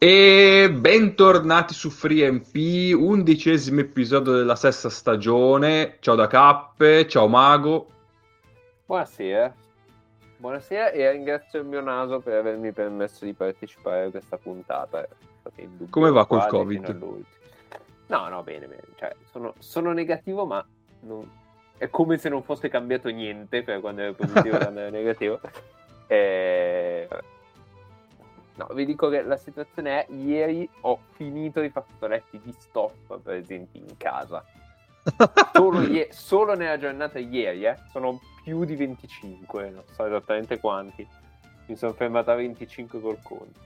E bentornati su FreeMP, undicesimo episodio della sesta stagione. Ciao da Cappe, ciao Mago. Buonasera. Buonasera e ringrazio il mio naso per avermi permesso di partecipare a questa puntata. Come va col Covid? No, no, bene, bene. Cioè, sono, sono, negativo, ma non... è come se non fosse cambiato niente per quando ero positivo e quando ero negativo. E... No, vi dico che la situazione è ieri ho finito i fazzoletti di stop presenti in casa. Solo, ie- solo nella giornata ieri, eh, sono più di 25, non so esattamente quanti. Mi sono fermato a 25 col conto.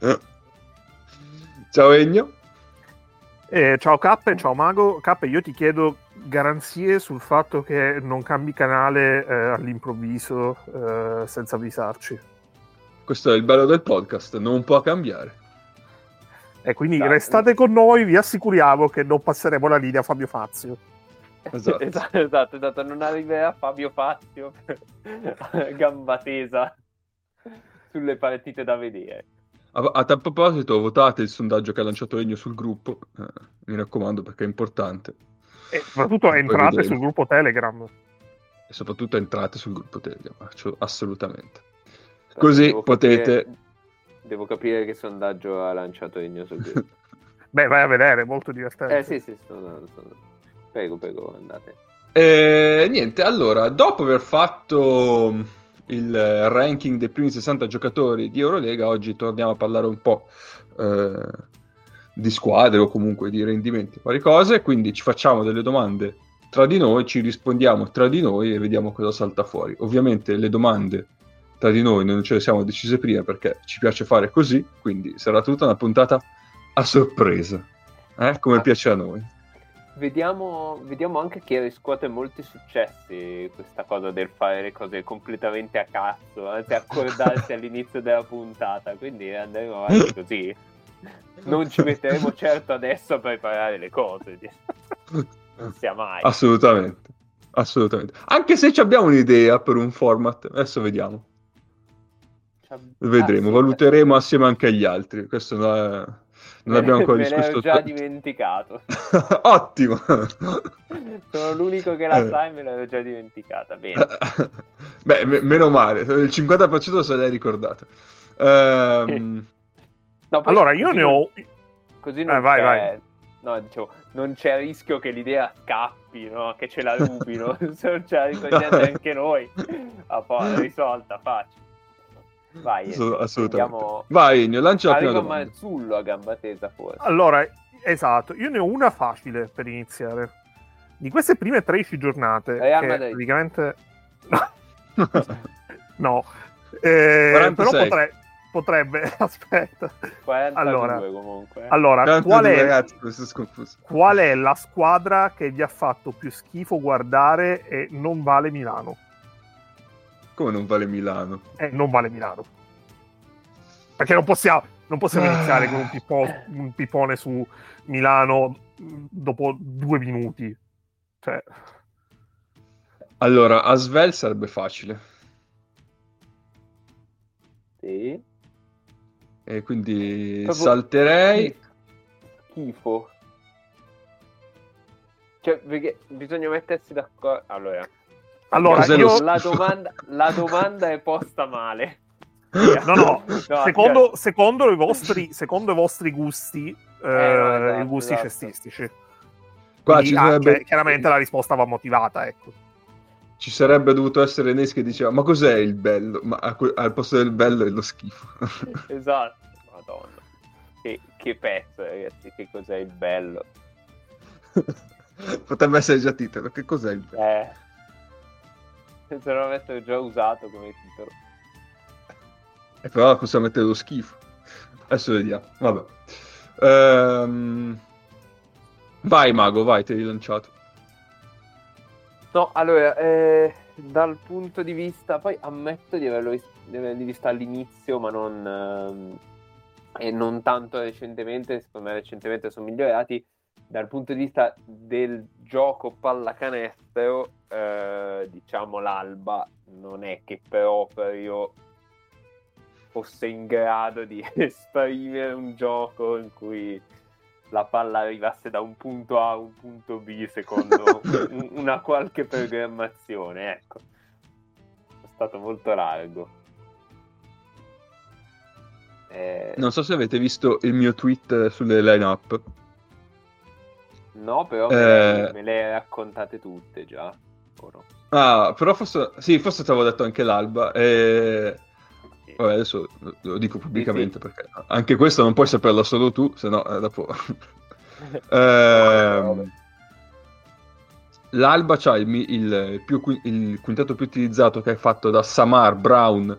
Eh. Ciao Egno. Eh, ciao K, ciao Mago. K, io ti chiedo garanzie sul fatto che non cambi canale eh, all'improvviso eh, senza avvisarci. Questo è il bello del podcast, non può cambiare. E quindi esatto. restate con noi, vi assicuriamo che non passeremo la linea a Fabio Fazio. Esatto. esatto, esatto, esatto, non arriverà Fabio Fazio gamba tesa sulle partite da vedere. A, a tal proposito, votate il sondaggio che ha lanciato Egno sul gruppo, eh, mi raccomando perché è importante. E soprattutto entrate sul gruppo Telegram. E soprattutto entrate sul gruppo Telegram, assolutamente. Così devo potete... Capire, devo capire che sondaggio ha lanciato Ennio sul gruppo. Beh, vai a vedere, molto divertente. Eh sì, sì, sto andando, sto andando. Prego, prego, andate. Eh, niente, allora, dopo aver fatto il ranking dei primi 60 giocatori di Eurolega, oggi torniamo a parlare un po' eh, di squadre o comunque di rendimenti, varie cose, quindi ci facciamo delle domande tra di noi, ci rispondiamo tra di noi e vediamo cosa salta fuori. Ovviamente le domande tra di noi non ce le siamo decise prima perché ci piace fare così, quindi sarà tutta una puntata a sorpresa, eh? come ah, piace a noi. Vediamo, vediamo, anche che riscuote molti successi questa cosa del fare le cose completamente a cazzo, anzi accordarsi all'inizio della puntata, quindi andremo avanti così. Non ci metteremo certo adesso a preparare le cose, non sia mai. Assolutamente, assolutamente. Anche se abbiamo un'idea per un format, adesso vediamo. Vedremo, ah, valuteremo assieme anche agli altri. Questo non, è... non abbiamo ancora me discusso. Me già dimenticato. Ottimo. Sono l'unico che la eh. sa e me l'ero già dimenticata. Bene. Beh, me- meno male, il 50% se l'hai ricordato. Um... No, allora, io ne ho... Così non eh, vai, vai. No, dicevo, non c'è rischio che l'idea scappi, no? Che ce la rubino. se non ce la ricordiamo anche noi. A poi risolta, facile. Vai, Assolut- assolutamente. Andiamo... Vai, ne lancia la prima domanda. Mazzullo a gamba tesa forse. Allora, esatto, io ne ho una facile per iniziare. Di queste prime 13 giornate, Real che Madrid. praticamente... no, eh, però potre... potrebbe... Aspetta. 42 allora, comunque. Allora, qual è... Ragazzi, qual è la squadra che vi ha fatto più schifo guardare e non vale Milano? Come non vale Milano? Eh, non vale Milano. Perché non possiamo, non possiamo ah. iniziare con un, pippo, un pippone su Milano dopo due minuti. Cioè... Allora, Asvel sarebbe facile. Sì. E quindi Proprio salterei. Schifo. Cioè, perché bisogna mettersi d'accordo. Allora, allora, io... la, domanda, la domanda è posta male. No, no, no secondo, cioè... secondo, i vostri, secondo, i vostri, gusti, eh, eh, esatto, i gusti esatto. cestistici. Qua Quindi, sarebbe... ah, cioè, chiaramente la risposta va motivata, ecco. Ci sarebbe dovuto essere Nes che diceva, ma cos'è il bello? Ma al posto del bello è lo schifo. esatto, madonna. Che, che pezzo, ragazzi, che cos'è il bello? Potrebbe essere già titolo, che cos'è il bello? Eh non avessero già usato come titolo. E però possiamo mettere lo schifo. Adesso vediamo. Vabbè. Ehm... Vai, Mago, vai, ti hai lanciato. No, allora, eh, dal punto di vista, poi ammetto di averlo di vista all'inizio, ma non, eh, e non tanto recentemente, secondo me recentemente sono migliorati, dal punto di vista del gioco pallacanestro, eh, diciamo l'Alba non è che proprio fosse in grado di esprimere un gioco in cui la palla arrivasse da un punto A a un punto B secondo un, una qualche programmazione. Ecco, è stato molto largo. Eh... Non so se avete visto il mio tweet sulle line-up. No, però eh... me, le, raccontate tutte già. No? Ah, però forse, sì, forse ti avevo detto anche l'alba. E... Vabbè, adesso lo dico pubblicamente sì, sì. perché anche questo non puoi saperlo solo tu, se no eh, dopo... eh, L'Alba c'ha il, il, più, il, quintetto più utilizzato che è fatto da Samar, Brown,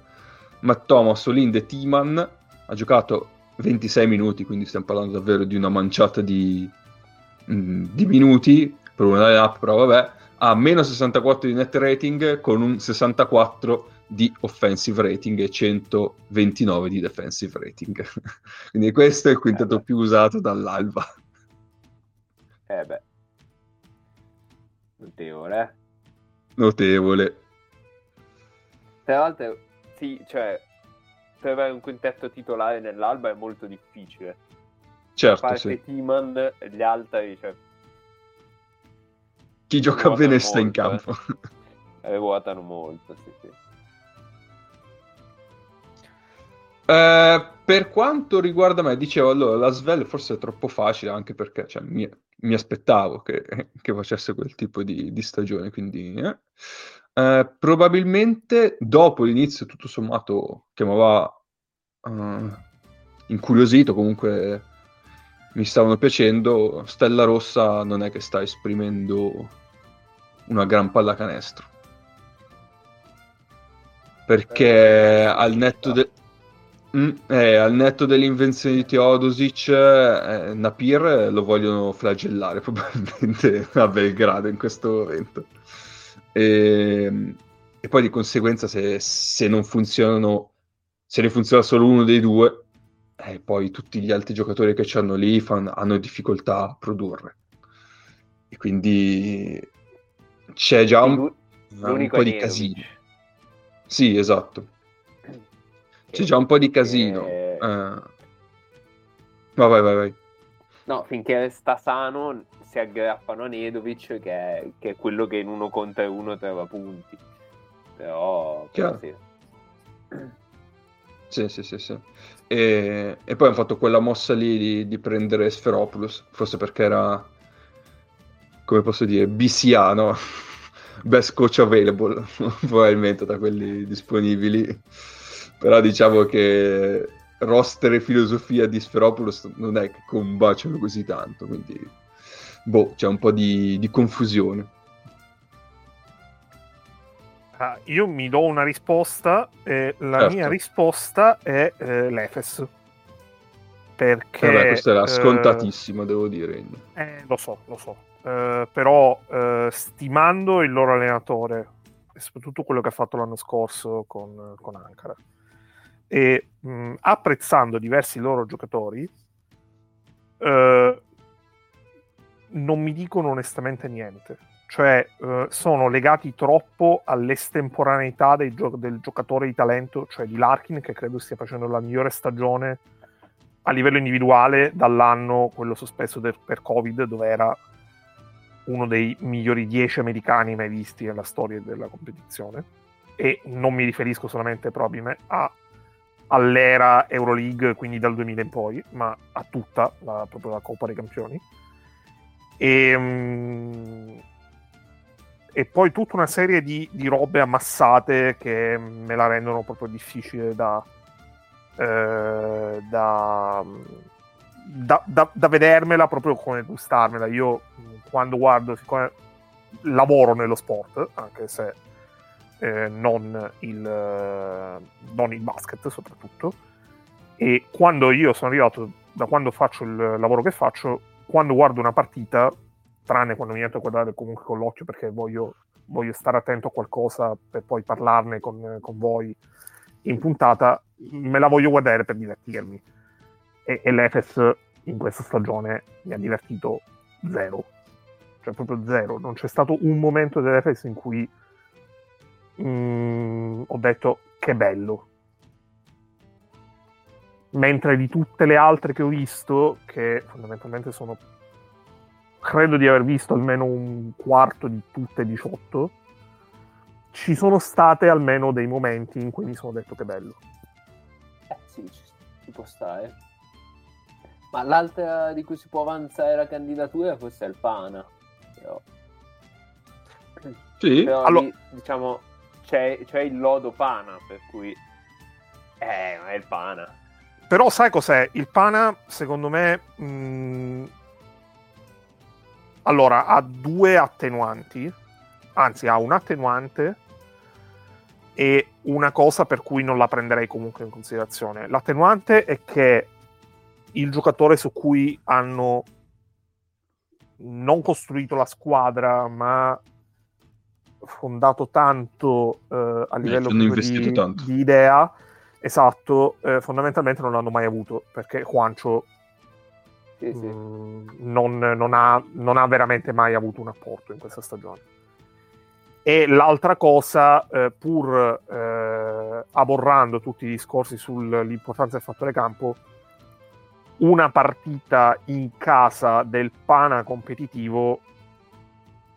Matt Thomas, Olinde e Timan. Ha giocato 26 minuti, quindi stiamo parlando davvero di una manciata di, mm, di minuti per una line-up, però vabbè. Ha meno 64 di net rating con un 64 di offensive rating e 129 di defensive rating. Quindi questo è il quintetto eh più usato dall'Alba. Eh beh. Notevole. Notevole. Tra l'altro, sì, cioè, per avere un quintetto titolare nell'Alba è molto difficile. Certo, a parte sì. Timan e gli altri, cioè... Chi gioca bene sta in campo. Eh. eh. Vuotano molto, sì, sì. Eh, per quanto riguarda me, dicevo allora la Svel forse è troppo facile anche perché cioè, mi, mi, aspettavo che, che, facesse quel tipo di, di stagione. Quindi eh. Eh, probabilmente dopo l'inizio, tutto sommato, che mi aveva incuriosito, comunque mi stavano piacendo. Stella Rossa non è che sta esprimendo una gran pallacanestro perché eh, al netto del Mm, eh, al netto dell'invenzione di Teodosic, eh, Napir lo vogliono flagellare probabilmente a Belgrado in questo momento. E, ehm, e poi di conseguenza, se, se, non funzionano, se ne funziona solo uno dei due, eh, poi tutti gli altri giocatori che hanno lì fanno, hanno difficoltà a produrre. E quindi c'è già un, un po' di casino. Sì, esatto c'è già un po' di casino. E... Uh. Vai, vai, vai, vai. No, finché sta sano si aggrappano a Nedovic che è, che è quello che in uno contro uno trova punti. Però... però sì. Sì, sì, sì, sì. E, e, poi hanno fatto quella mossa lì di, di, prendere Sferopoulos, forse perché era, come posso dire, BCA, no? Best coach available, probabilmente da quelli disponibili. Però diciamo che roster e filosofia di Sferopoulos non è che combaciano così tanto, quindi boh, c'è un po' di, di confusione. Ah, io mi do una risposta e la certo. mia risposta è eh, l'Efes. Perché... Vabbè, questa era eh, scontatissima, devo dire. Eh, lo so, lo so. Eh, però eh, stimando il loro allenatore, e soprattutto quello che ha fatto l'anno scorso con, con Ankara, e mh, apprezzando diversi loro giocatori, eh, non mi dicono onestamente niente. Cioè, eh, sono legati troppo all'estemporaneità gio- del giocatore di talento, cioè di Larkin, che credo stia facendo la migliore stagione a livello individuale dall'anno quello sospeso de- per Covid, dove era uno dei migliori 10 americani mai visti nella storia della competizione. E non mi riferisco solamente proprio a all'era Euroleague, quindi dal 2000 in poi, ma a tutta la, proprio la Coppa dei Campioni. E, um, e poi tutta una serie di, di, robe ammassate che me la rendono proprio difficile da, eh, da, da, da, da vedermela proprio come gustarmela. Io quando guardo, siccome lavoro nello sport, anche se eh, non, il, eh, non il basket soprattutto. E quando io sono arrivato, da quando faccio il lavoro che faccio, quando guardo una partita, tranne quando mi metto a guardare comunque con l'occhio perché voglio, voglio stare attento a qualcosa per poi parlarne con, con, voi in puntata, me la voglio guardare per divertirmi. E, e l'Efes in questa stagione mi ha divertito zero. Cioè proprio zero. Non c'è stato un momento dell'Efes in cui mm, ho detto che bello. mentre di tutte le altre che ho visto, che fondamentalmente sono, credo di aver visto almeno un quarto di tutte 18, ci sono state almeno dei momenti in cui mi sono detto che bello. Eh sì, ci, ci può stare. Ma l'altra di cui si può avanzare la candidatura forse è il Pana. Però, Sì, però Allora- lì, diciamo, c'è, c'è il lodo Pana, per cui... Eh, ma è il Pana. Però sai cos'è? Il Pana, secondo me, mh, allora ha due attenuanti, anzi ha un attenuante e una cosa per cui non la prenderei comunque in considerazione. L'attenuante è che il giocatore su cui hanno non costruito la squadra, ma fondato tanto eh, a livello di, tanto. di idea, esatto, eh, fondamentalmente non l'hanno mai avuto perché Juancho Sì, sì. Mm, non, non ha, non ha veramente mai avuto un apporto in questa stagione. E l'altra cosa, eh, pur eh, aborrando tutti i discorsi sull'importanza del fattore campo, una partita in casa del Pana competitivo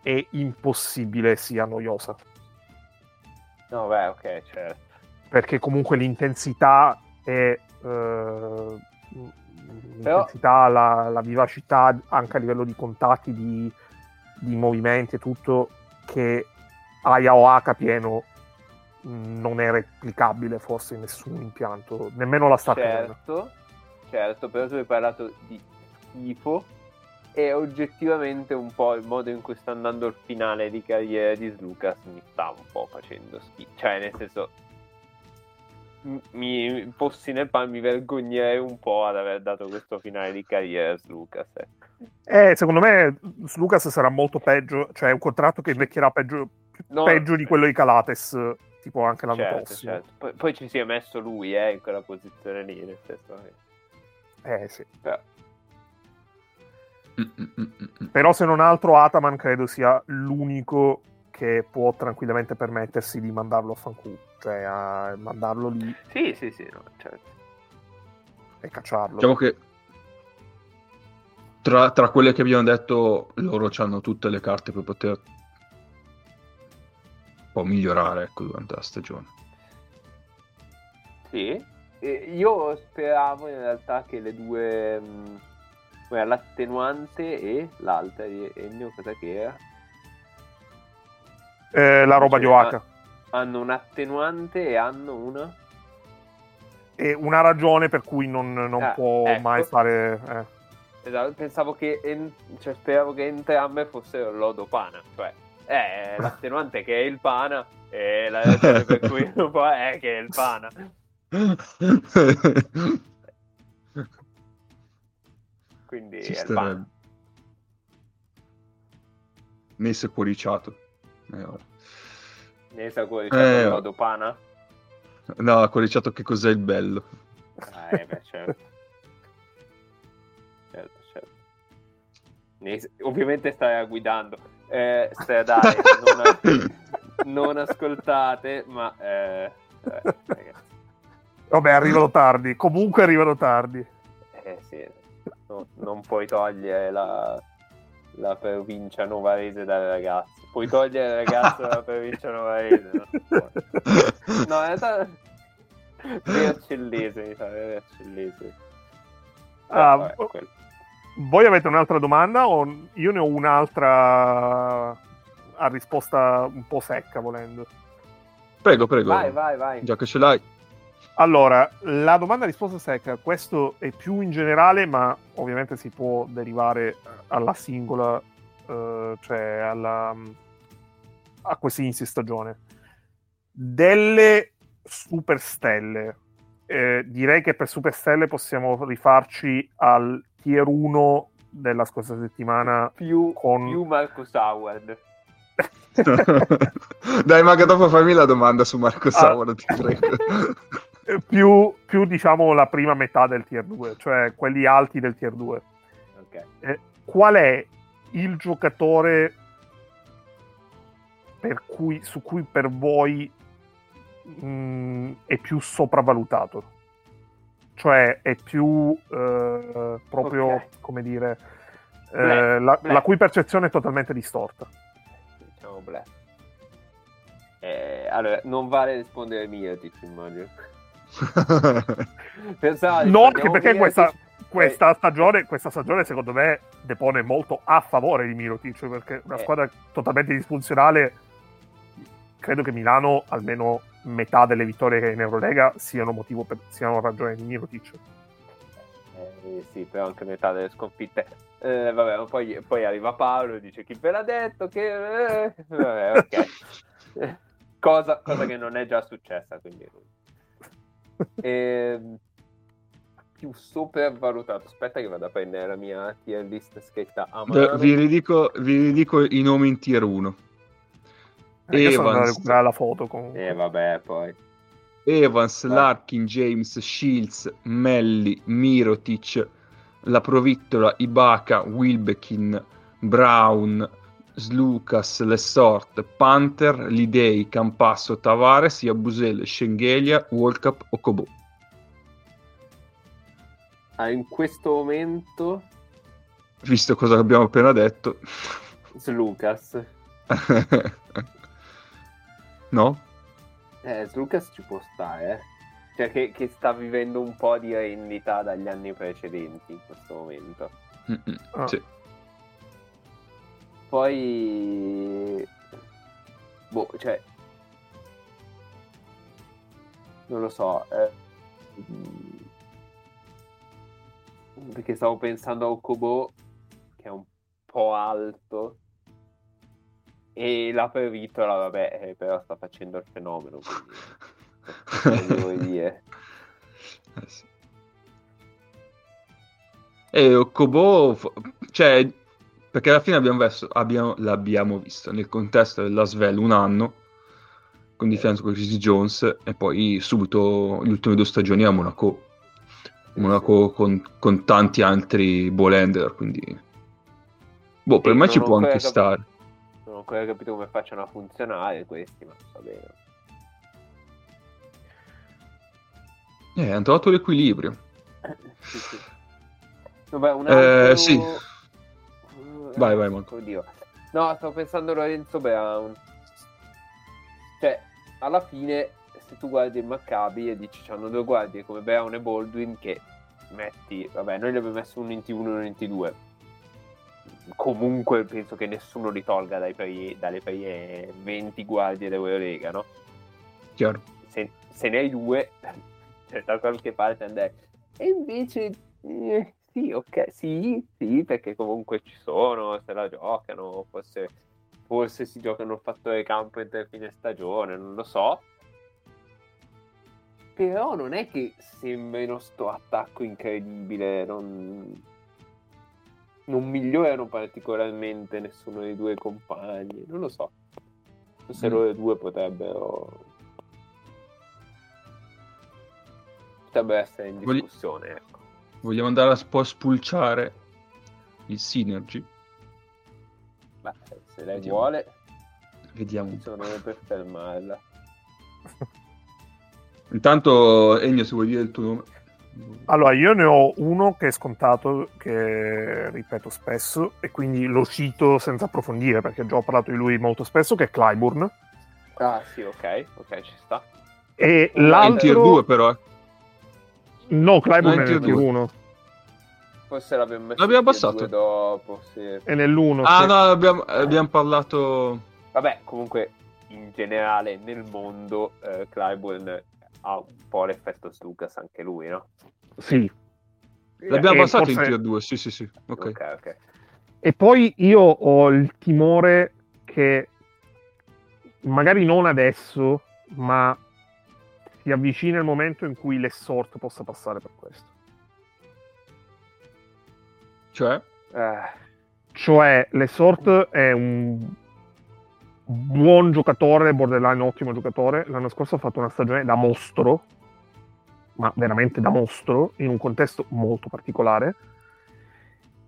è impossibile sia noiosa No, beh, ok, certo. perché comunque l'intensità è eh, l'intensità, la, la vivacità anche a livello di contatti, di, di movimenti e tutto che a Yaoaka pieno mh, non è replicabile forse in nessun impianto, nemmeno la Arena. Certo, certo, però tu hai parlato di schifo e oggettivamente un po' il modo in cui sta andando il finale di carriera di Slucas mi sta un po' facendo schifo. Cioè, nel senso, mi fossi nel pan mi vergognerei un po' ad aver dato questo finale di carriera a Slucas. eh. Eh, secondo me Lucas sarà molto peggio, cioè è un contratto che invecchierà peggio, No, peggio di quello di Calates, tipo anche l'anno Certo, prossimo. certo. Poi, poi ci si è messo lui eh, in quella posizione lì, nel senso che... Eh, sì. però- mm, mm, mm. Però se non altro Ataman credo sia l'unico che può tranquillamente permettersi di mandarlo a fanculo, cioè a mandarlo lì Sì, sì, sì, no, certo. e cacciarlo. Diciamo che tra, tra quelle che abbiamo detto, loro hanno tutte le carte per poter un po' migliorare ecco, durante la stagione. Sì, E io speravo in realtà che le due, mh, era, l'attenuante e l'altra di Ennio, cosa che era, Eh, la roba di Cioè, Oaka. hanno un attenuante e hanno una... E una ragione per cui non, non Ah, può ecco. mai fare... eh. Esatto, pensavo che, en- cioè, speravo che entrambe fossero lodo pana, cioè, eh, l'attenuante che è il pana e la ragione per cui non può è che è il pana. Quindi Ci è il pana. Messo e cuoriciato. Eh, ora. Ne sa cosa Eh, il lodo pana? No, cuoriciato che cos'è il bello. Ah, eh, beh, certo. certo, certo. Ne- ovviamente stai guidando. Eh, stradale, non, non ascoltate, ma... Eh, eh, ragazzi, Vabbè, arrivano tardi. Comunque arrivano tardi. eh, sì, no- non puoi togliere la, la provincia novarese dal ragazzo. Puoi togliere il ragazzo dalla provincia novarese. No, no in realtà... Vercellese, mi sa, Vercellese. Eh, Ah, vabbè, quello. Voi avete un'altra domanda o io ne ho un'altra a risposta un po' secca volendo? Prego, prego. Vai, vai, vai. Già che ce l'hai. Allora, la domanda risposta secca, questo è più in generale, ma ovviamente si può derivare alla singola, eh, cioè alla, a questi inizi di stagione. Delle superstelle, eh, direi che per superstelle possiamo rifarci al tier 1 della scorsa settimana. Più, Con- più Marcus Howard. Dai, Maga, dopo fammi la domanda su Marco Ah. Sauero, ti prego. Più, più, diciamo la prima metà del tier 2, cioè quelli alti del tier 2. Ok. Eh, qual è il giocatore per cui, su cui per voi mh, è più sopravvalutato? cioè è più eh, proprio, Ok. come dire, eh, Black, la, black. la cui percezione è totalmente distorta. Diciamo black. Eh, allora, non vale rispondere Mirotic, immagino. Pensavo, No, anche perché questa, poi- questa stagione, questa stagione, secondo me, depone molto a favore di Mirotic, perché una Eh. squadra totalmente disfunzionale, credo che Milano, almeno metà delle vittorie in Eurolega, siano motivo per, siano ragione di Mirotic. Eh, sì, però anche metà delle sconfitte. Eh, vabbè, poi, poi arriva Paolo e dice chi ve l'ha detto che... eh, Vabbè, ok. cosa, cosa che non è già successa, quindi... Ehm, più sopravvalutato. Aspetta che vado a prendere la mia tier list scritta a mano. vi, ridico, vi ridico i nomi in tier 1. Eh, Evans. la foto con... Eh, vabbè, poi... Evans, Vai. Larkin, James, Shields, Melli, Mirotic, La Provittola, Ibaka, Wilbekin, Brown, Slucas, Lessort, Panther, Lidei, Campasso, Tavares, Yabusel, Schengelia, World Okobo. Ah, in questo momento... Visto cosa abbiamo appena detto. Slucas. no? Eh, Slucas ci può stare, eh. Cioè che, che sta vivendo un po' di rendita dagli anni precedenti in questo momento. Mm-mm, Ah. sì. Poi... Boh, cioè... Non lo so. eh, mm, Perché stavo pensando a Okubo, che è un po' alto. E la Pervitola, vabbè, eh, però sta facendo il fenomeno, quindi... Devo dire? Eh. E Okobo, cioè, perché alla fine abbiamo visto, abbiamo- l'abbiamo visto nel contesto dell'Asvel un anno, con di fianco con Chris Jones, e poi subito le ultime due stagioni a Monaco. Monaco con, con tanti altri ball handler, quindi... Boh, per Sì, me ci può anche capito. stare. Non ho ancora capito come facciano a funzionare questi, ma va bene. Eh, hanno trovato l'equilibrio. Sì, sì. Vabbè, un Eh, altro... sì. Eh, Vai, vai, Marco. Oddio. No, stavo pensando a Lorenzo Brown. Cioè, alla fine, se tu guardi il Maccabi e dici c'hanno due guardie come Brown e Baldwin che metti... Vabbè, noi li abbiamo messo uno in T1 e uno in T2. Comunque penso che nessuno li tolga dai primi- dalle prime 20 guardie dell'Eurolega, no? Chiaro. se, se ne hai due, cioè, da qualche parte andare. E invece, eh, sì, ok, sì, sì, perché comunque ci sono, se la giocano, forse, forse si giocano il fattore campo entro fine stagione, non lo so. Però non è che sembrino sto attacco incredibile, non, non migliorano particolarmente nessuno dei due compagni, non lo so. Forse Mm. loro due potrebbero potrebbero essere in discussione, ecco. Vogliamo andare a a spulciare il Synergy? Beh, se lei Vediamo. vuole, Vediamo. sono per fermarla. Intanto, Ennio, se vuoi dire il tuo nome. Allora, io ne ho uno che è scontato, che ripeto spesso, e quindi lo cito senza approfondire, perché già ho parlato di lui molto spesso, che è Clyburn. Ah, sì, ok, ok, ci sta. E Ah, in l'altro... tier 2 però. eh. No, Clyburn è nel tier tier due. 1. Forse l'abbiamo messo L'abbiamo abbassato? dopo, sì. È nell'1. Ah sì. no, abbiamo, abbiamo parlato... Vabbè, comunque, in generale, nel mondo, eh, Clyburn ha un po' l'effetto Slucas anche lui, no? Sì. L'abbiamo Eh, passato forse- in tier 2, sì sì sì. Ok. ok, ok. E poi io ho il timore che magari non adesso, ma si avvicina il momento in cui l'Essort possa passare per questo. Cioè? Eh, Cioè, l'Essort è un buon giocatore, borderline ottimo giocatore. L'anno scorso ha fatto una stagione da mostro, ma veramente da mostro, in un contesto molto particolare.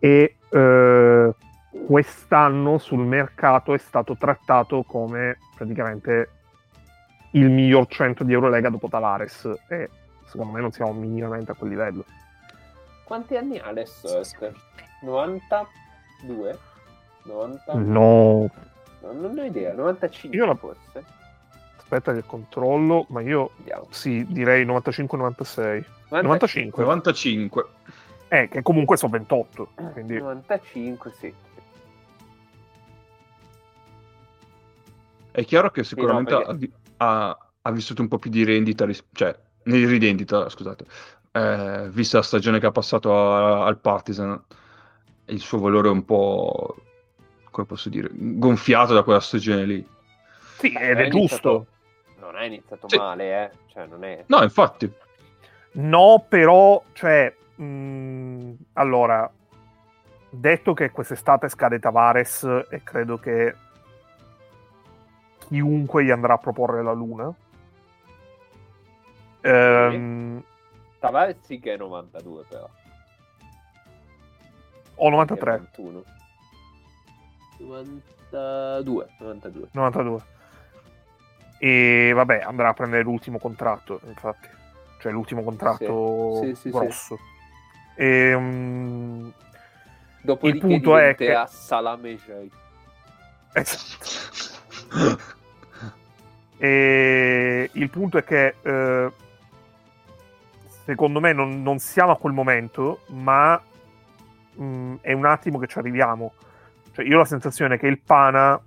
E eh, quest'anno sul mercato è stato trattato come praticamente il miglior 100 di Eurolega dopo Talares. E secondo me non siamo minimamente a quel livello. Quanti anni ha adesso? 92? 90? No. no non ho idea, 95 Io la... forse. Aspetta che controllo, ma io Vediamo. sì, direi 95-96. 95. 95. Eh, che comunque sono 28, quindi 95, sì. È chiaro che sicuramente no, ha, ha, ha, vissuto un po' più di rendita, ris- cioè, di ridendita, scusate, eh, vista la stagione che ha passato a, al Partizan, il suo valore è un po', come posso dire, gonfiato da quella stagione lì. Sì, ed è, è giusto. non è iniziato sì. male, eh. Cioè, non è... No, infatti. No, però, cioè, mh, allora, detto che quest'estate scade Tavares e credo che chiunque gli andrà a proporre la luna. Ehm... Tavares sì che è 92 però. O 93. 91. 92, 92. 92. E vabbè, andrà a prendere l'ultimo contratto, infatti. Cioè l'ultimo contratto sì. Sì, grosso. E, um, Dopodiché il punto è che a Salame Jay. Esatto. e il punto è che eh, secondo me non, non, siamo a quel momento, ma mh, è un attimo che ci arriviamo. Cioè, io ho la sensazione che il Pana,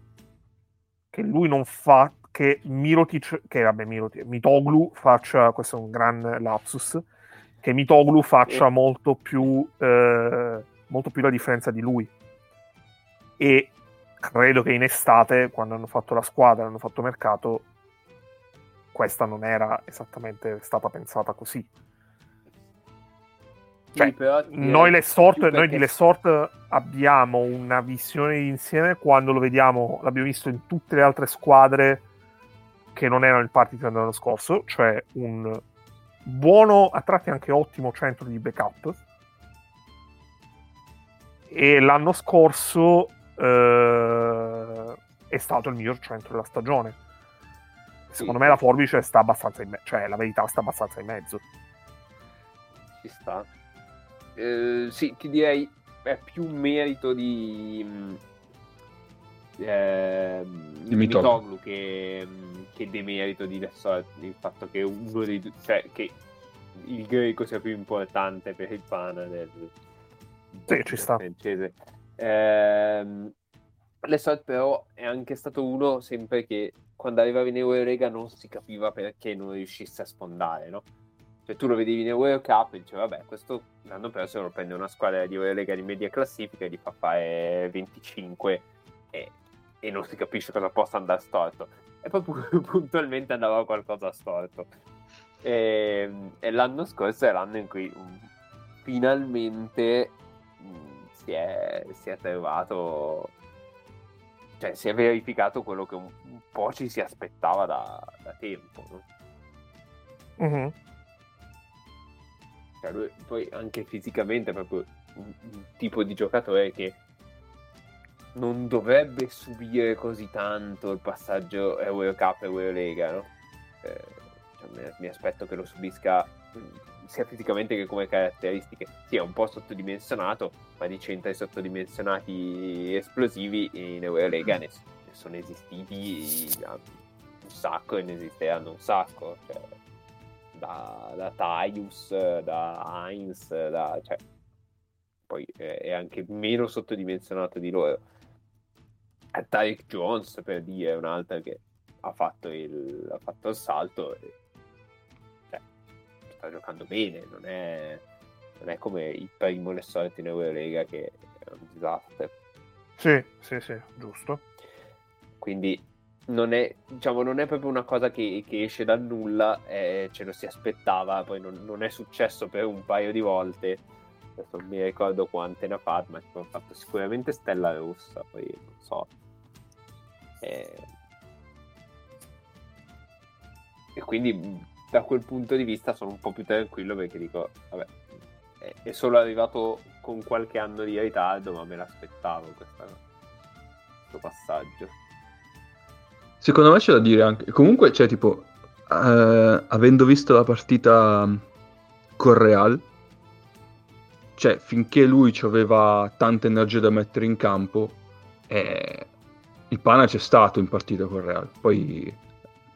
che lui non fa, che Mirotic, che vabbè, Mirotic, Mitoglu faccia, questo è un gran lapsus, che Mitoglu faccia molto più, eh, molto più la differenza di lui. E credo che in estate, quando hanno fatto la squadra, hanno fatto mercato, questa non era esattamente stata pensata così. Cioè, sì, noi, le sort, perché... noi di Le Sort abbiamo una visione insieme quando lo vediamo, l'abbiamo visto in tutte le altre squadre che non erano il Partizan dell'anno scorso, cioè un buono, a tratti anche ottimo centro di backup. E l'anno scorso eh, è stato il miglior centro della stagione. Secondo sì. me la forbice sta abbastanza in mezzo, cioè la verità sta abbastanza in mezzo. Ci sta. Eh, sì, ti direi è più merito di, eh, di Mitoglu che, che demerito di Lessol, il fatto che uno dei due, cioè che il greco sia più importante per il pana del, sì, ci sta. francese. Eh, Lessol però è anche stato uno sempre che quando arrivava in Eurolega non si capiva perché non riuscisse a sfondare, no? Cioè tu lo vedevi in Euro Cup e dicevi vabbè questo l'anno perso lo prende una squadra di Eurolega di media classifica e gli fa fare 25 e, e non si capisce cosa possa andare storto. E poi puntualmente andava qualcosa storto. E, e, l'anno scorso è l'anno in cui um, finalmente um, si, è, si è trovato cioè si è verificato quello che un, un po' ci si aspettava da, da tempo no? mm-hmm. cioè lui, poi anche fisicamente è proprio un, un, tipo di giocatore che non dovrebbe subire così tanto il passaggio Euro Cup e Eurolega no? Eh, cioè, mi, mi aspetto che lo subisca sia fisicamente che come caratteristiche. Sì, è un po' sottodimensionato, di centri sottodimensionati esplosivi in Eurolega ne, sono esistiti un sacco e ne esisteranno un sacco. Cioè, da, da Taius, da Heinz, da, cioè, poi è anche meno sottodimensionato di loro. Tarek Jones, per dire, è un altro che ha fatto il, ha fatto il salto. E, sta giocando bene, non è, non è come il primo le solite in Eurolega che è un disastro. Sì, sì, sì, giusto. Quindi non è, diciamo, non è proprio una cosa che, che esce dal nulla, eh, ce lo si aspettava, poi non, non, è successo per un paio di volte. Adesso non mi ricordo quante ne ha fatte, ma hanno fatto sicuramente Stella Rossa, poi non so. Eh... E quindi da quel punto di vista sono un po' più tranquillo perché dico, vabbè, è, solo arrivato con qualche anno di ritardo, ma me l'aspettavo questa, questo passaggio. Secondo me c'è da dire anche, comunque, cioè, tipo, eh, avendo visto la partita col Real. Cioè, finché lui aveva tanta energia da mettere in campo, eh, il pana c'è stato in partita col Real. Poi,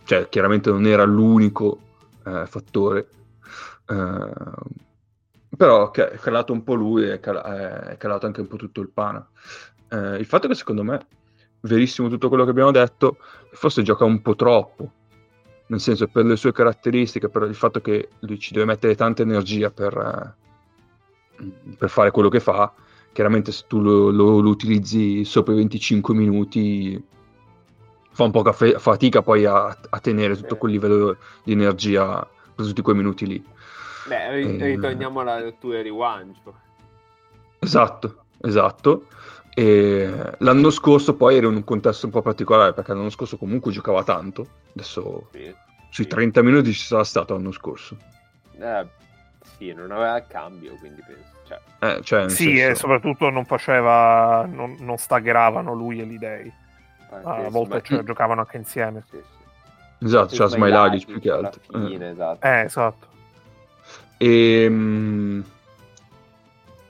cioè, chiaramente non era l'unico eh, fattore. Eh, però è calato un po' lui e è, è, calato anche un po' tutto il pana. Eh, il fatto è che secondo me, verissimo tutto quello che abbiamo detto, forse gioca un po' troppo. Nel senso, per le sue caratteristiche, per il fatto che lui ci deve mettere tanta energia per, eh, per fare quello che fa, chiaramente se tu lo, lo, lo utilizzi sopra i 25 minuti fa un po' fa- fatica poi a, a tenere tutto quel livello di energia per tutti quei minuti lì. Beh, ri- e... ritorniamo alla lettura di Wancho. Esatto, esatto. E l'anno scorso poi era in un contesto un po' particolare perché l'anno scorso comunque giocava tanto. Adesso sì, sui sì. 30 minuti ci sarà stato l'anno scorso. Eh, sì, non aveva cambio, quindi penso. Cioè. Eh, cioè, sì, senso... e soprattutto non faceva, non, non staggeravano lui e gli dei. Ah, a volte cioè, giocavano anche insieme. Sì, sì. Esatto, c'era Smilagic più che altro. Fine, eh. esatto. Eh, esatto. E, ehm,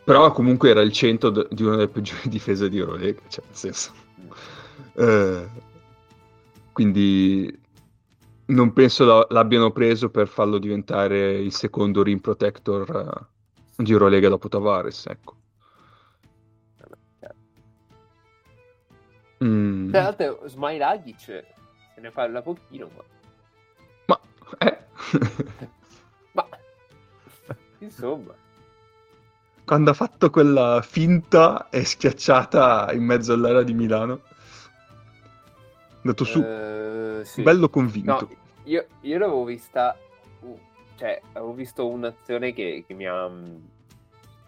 però comunque era il centro di una delle peggiori difese di Eurolega, cioè nel senso. Eh, quindi non penso l'abbiano preso per farlo diventare il secondo rim protector uh, di Eurolega dopo Tavares, ecco. Mm. Tra l'altro Smilagic se ne parla pochino, ma... Ma... Eh. ma... Insomma. Quando ha fatto quella finta e schiacciata in mezzo all'area di Milano. Andato su. Uh, sì. Bello convinto. No, io, io l'avevo vista... Uh, cioè, avevo visto un'azione che, che mi ha...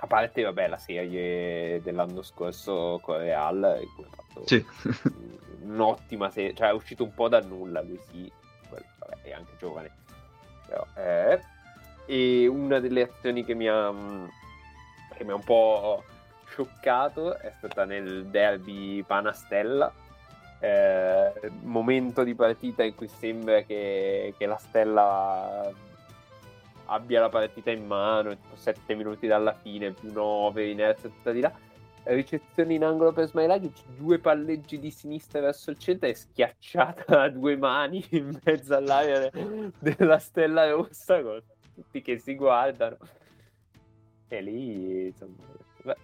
A parte, vabbè, la serie dell'anno scorso con Real, in cui ha fatto sì. un'ottima serie. Cioè, è uscito un po' da nulla, lui sì. Vabbè, è anche giovane. Però, eh e una delle azioni che mi ha, che mi ha un po' scioccato è stata nel derby Panastella. Eh, momento di partita in cui sembra che, che, la Stella abbia la partita in mano, tipo 7 minuti dalla fine, più 9, inerzia tutta di là. Ricezione in angolo per Smailagic, due palleggi di sinistra verso il centro e schiacciata a due mani in mezzo all'area della Stella Rossa tutti che si guardano. E lì, insomma, beh,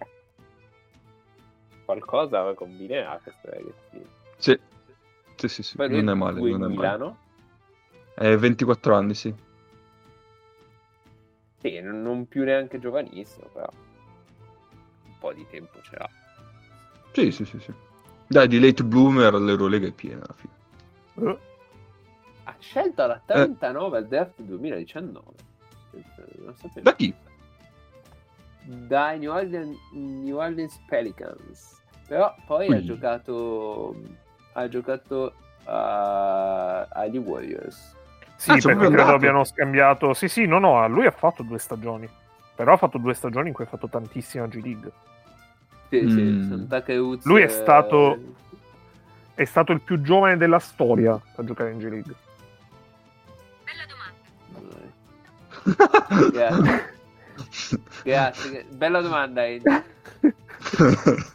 qualcosa combinerà questo ragazzino. Sì, sì, sì, sì. non è male. Non è Milano? È 24 anni, sì. Sì, non più neanche giovanissimo, però un po' di tempo ce l'ha. Sì, sì, sì, sì. Dai, di late bloomer l'Eurolega è piena alla fine. Uh. Ha scelto alla 39 eh. al draft 2019. Da chi? Dai New Orleans, New Orleans Pelicans. Però poi Quindi. ha giocato ha giocato uh, agli Warriors. Sì, ah, perché credo abbiano scambiato. Sì, sì, no, no, lui ha fatto due stagioni. Però ha fatto due stagioni in cui ha fatto tantissima G League. Sì, mm. sì, lui è stato è stato il più giovane della storia a giocare in G Grazie. Grazie. Bella domanda,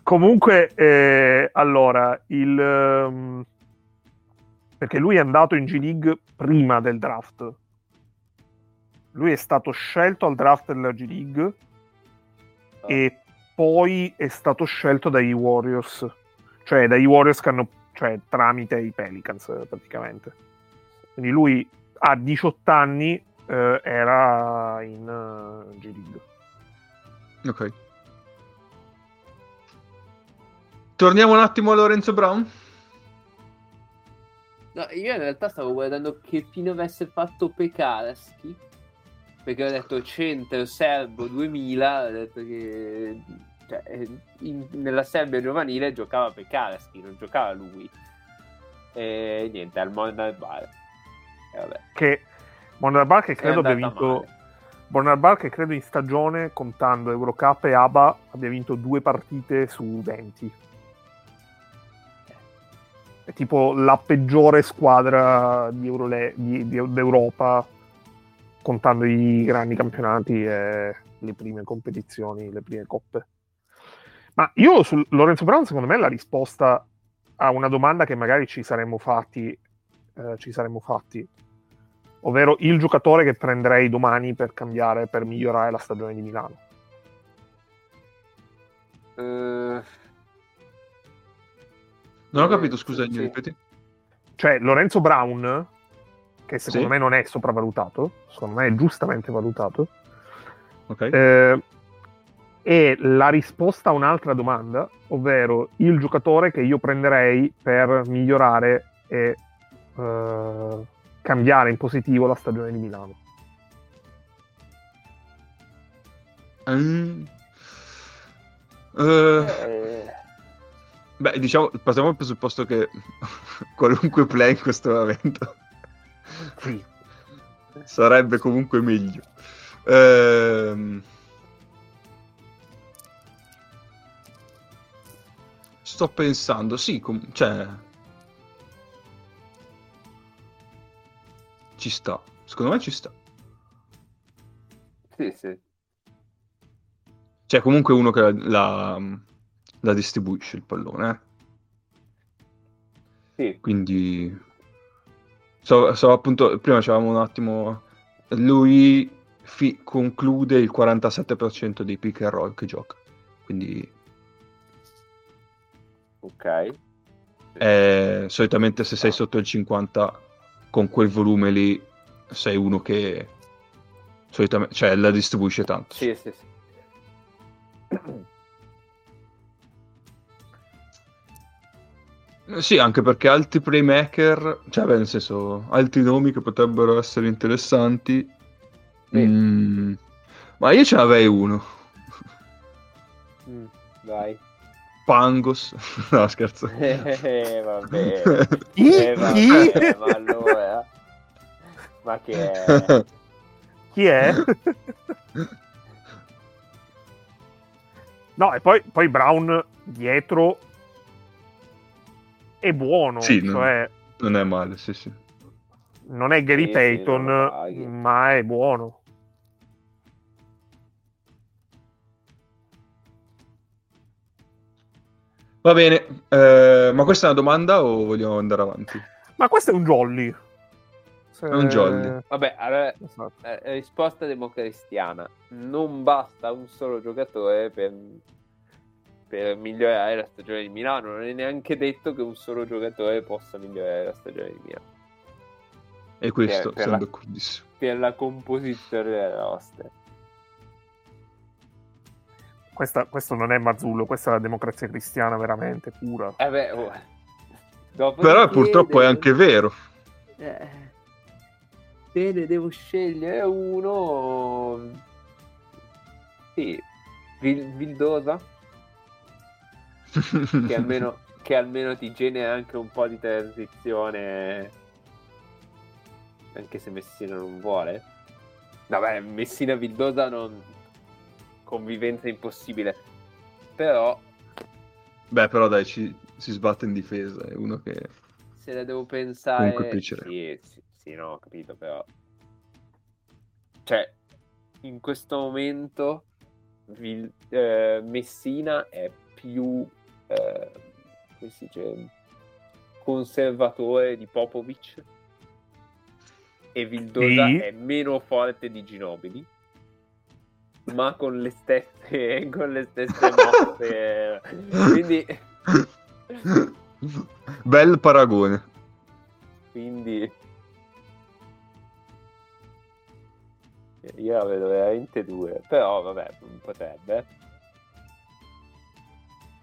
Comunque, eh, allora, il... Um, perché lui è andato in G League prima del draft. Lui è stato scelto al draft della G League oh. e poi è stato scelto dai Warriors. Cioè, dai Warriors che hanno... Cioè, tramite i Pelicans, praticamente. Quindi lui ha 18 anni eh, era in uh, G League. Ok. Torniamo un attimo a Lorenzo Brown. No, io in realtà stavo guardando che fine avesse fatto Pekarsky perché ho detto centro serbo 2000 ho detto che cioè, in, nella Serbia giovanile giocava Pekarsky non giocava lui e niente al Monday Bar che Bonner che credo abbia vinto. Bonner che credo in stagione, contando Eurocup e ABA, abbia vinto due partite su 20. È tipo la peggiore squadra di Eurole- di, di, d'Europa contando i grandi campionati e le prime competizioni, le prime coppe. Ma io su Lorenzo Brown, secondo me, la risposta a una domanda che magari ci saremmo fatti, eh, ci saremmo fatti, ovvero il giocatore che prenderei domani per cambiare, per migliorare la stagione di Milano. Eh, Non ho capito, scusa, sì. ripeti? Cioè, Lorenzo Brown, che secondo Sì. me non è sopravvalutato, secondo me è giustamente valutato, Ok. eh, è la risposta a un'altra domanda, ovvero il giocatore che io prenderei per migliorare e eh, cambiare in positivo la stagione di Milano. Mm. Eh, eh, beh, diciamo, partiamo dal presupposto che qualunque play in questo momento Sì. sarebbe comunque meglio. Ehm, Sto pensando, sì, com- cioè... Ci sta, secondo me ci sta. sì, sì. Cioè, comunque uno che la, la distribuisce il pallone, eh. Sì, Quindi, so, so appunto, prima c'avevamo un attimo, lui fi- conclude il 47% dei pick and roll che gioca, quindi ok. eh, solitamente se sei sotto il 50 con quel volume lì sei uno che solitamente, cioè la distribuisce tanto. Sì, sì, sì. Sì, anche perché altri playmaker, cioè beh, nel senso, altri nomi che potrebbero essere interessanti. Sì. Mm, ma io ce n'avrei uno. Mm, vai. Pangos. No, scherzo. Eh, vabbè. Chi? Eh, vabbè, ma allora... Ma che è? Chi è? no, e poi, poi Brown dietro è buono, Sì, cioè non è male, sì, sì. non è Gary Sì, Payton, non ma è buono. Va bene, eh, ma questa è una domanda o vogliamo andare avanti? Ma questo è un jolly. Se- È un jolly. Vabbè, allora, Esatto. eh, risposta democristiana. Non basta un solo giocatore per, per migliorare la stagione di Milano. Non è neanche detto che un solo giocatore possa migliorare la stagione di Milano. E questo Per- per sono la- d'accordissimo. Per la composizione del roster. Questa- questo non è Mazzullo, questa è la democrazia cristiana veramente pura. Eh beh, oh. Dopo Però purtroppo è chiede- anche vero. Eh, bene, devo scegliere uno. Sì, Vil- Vildosa, che almeno, che almeno ti genera anche un po' di transizione. Anche se Messina non vuole. Vabbè, Messina Vildosa non. Convivenza impossibile. Però Beh, però dai, ci- si sbatte in difesa. È uno che. se la devo pensare. Comunque. Sì, sì, sì, no, ho capito, però. Cioè, in questo momento Vil- eh, Messina è più eh, come si dice conservatore di Popovic e Vildosa Sì. è meno forte di Ginobili ma con le stesse con le stesse mosse quindi Bel paragone. quindi io la vedo veramente due però vabbè potrebbe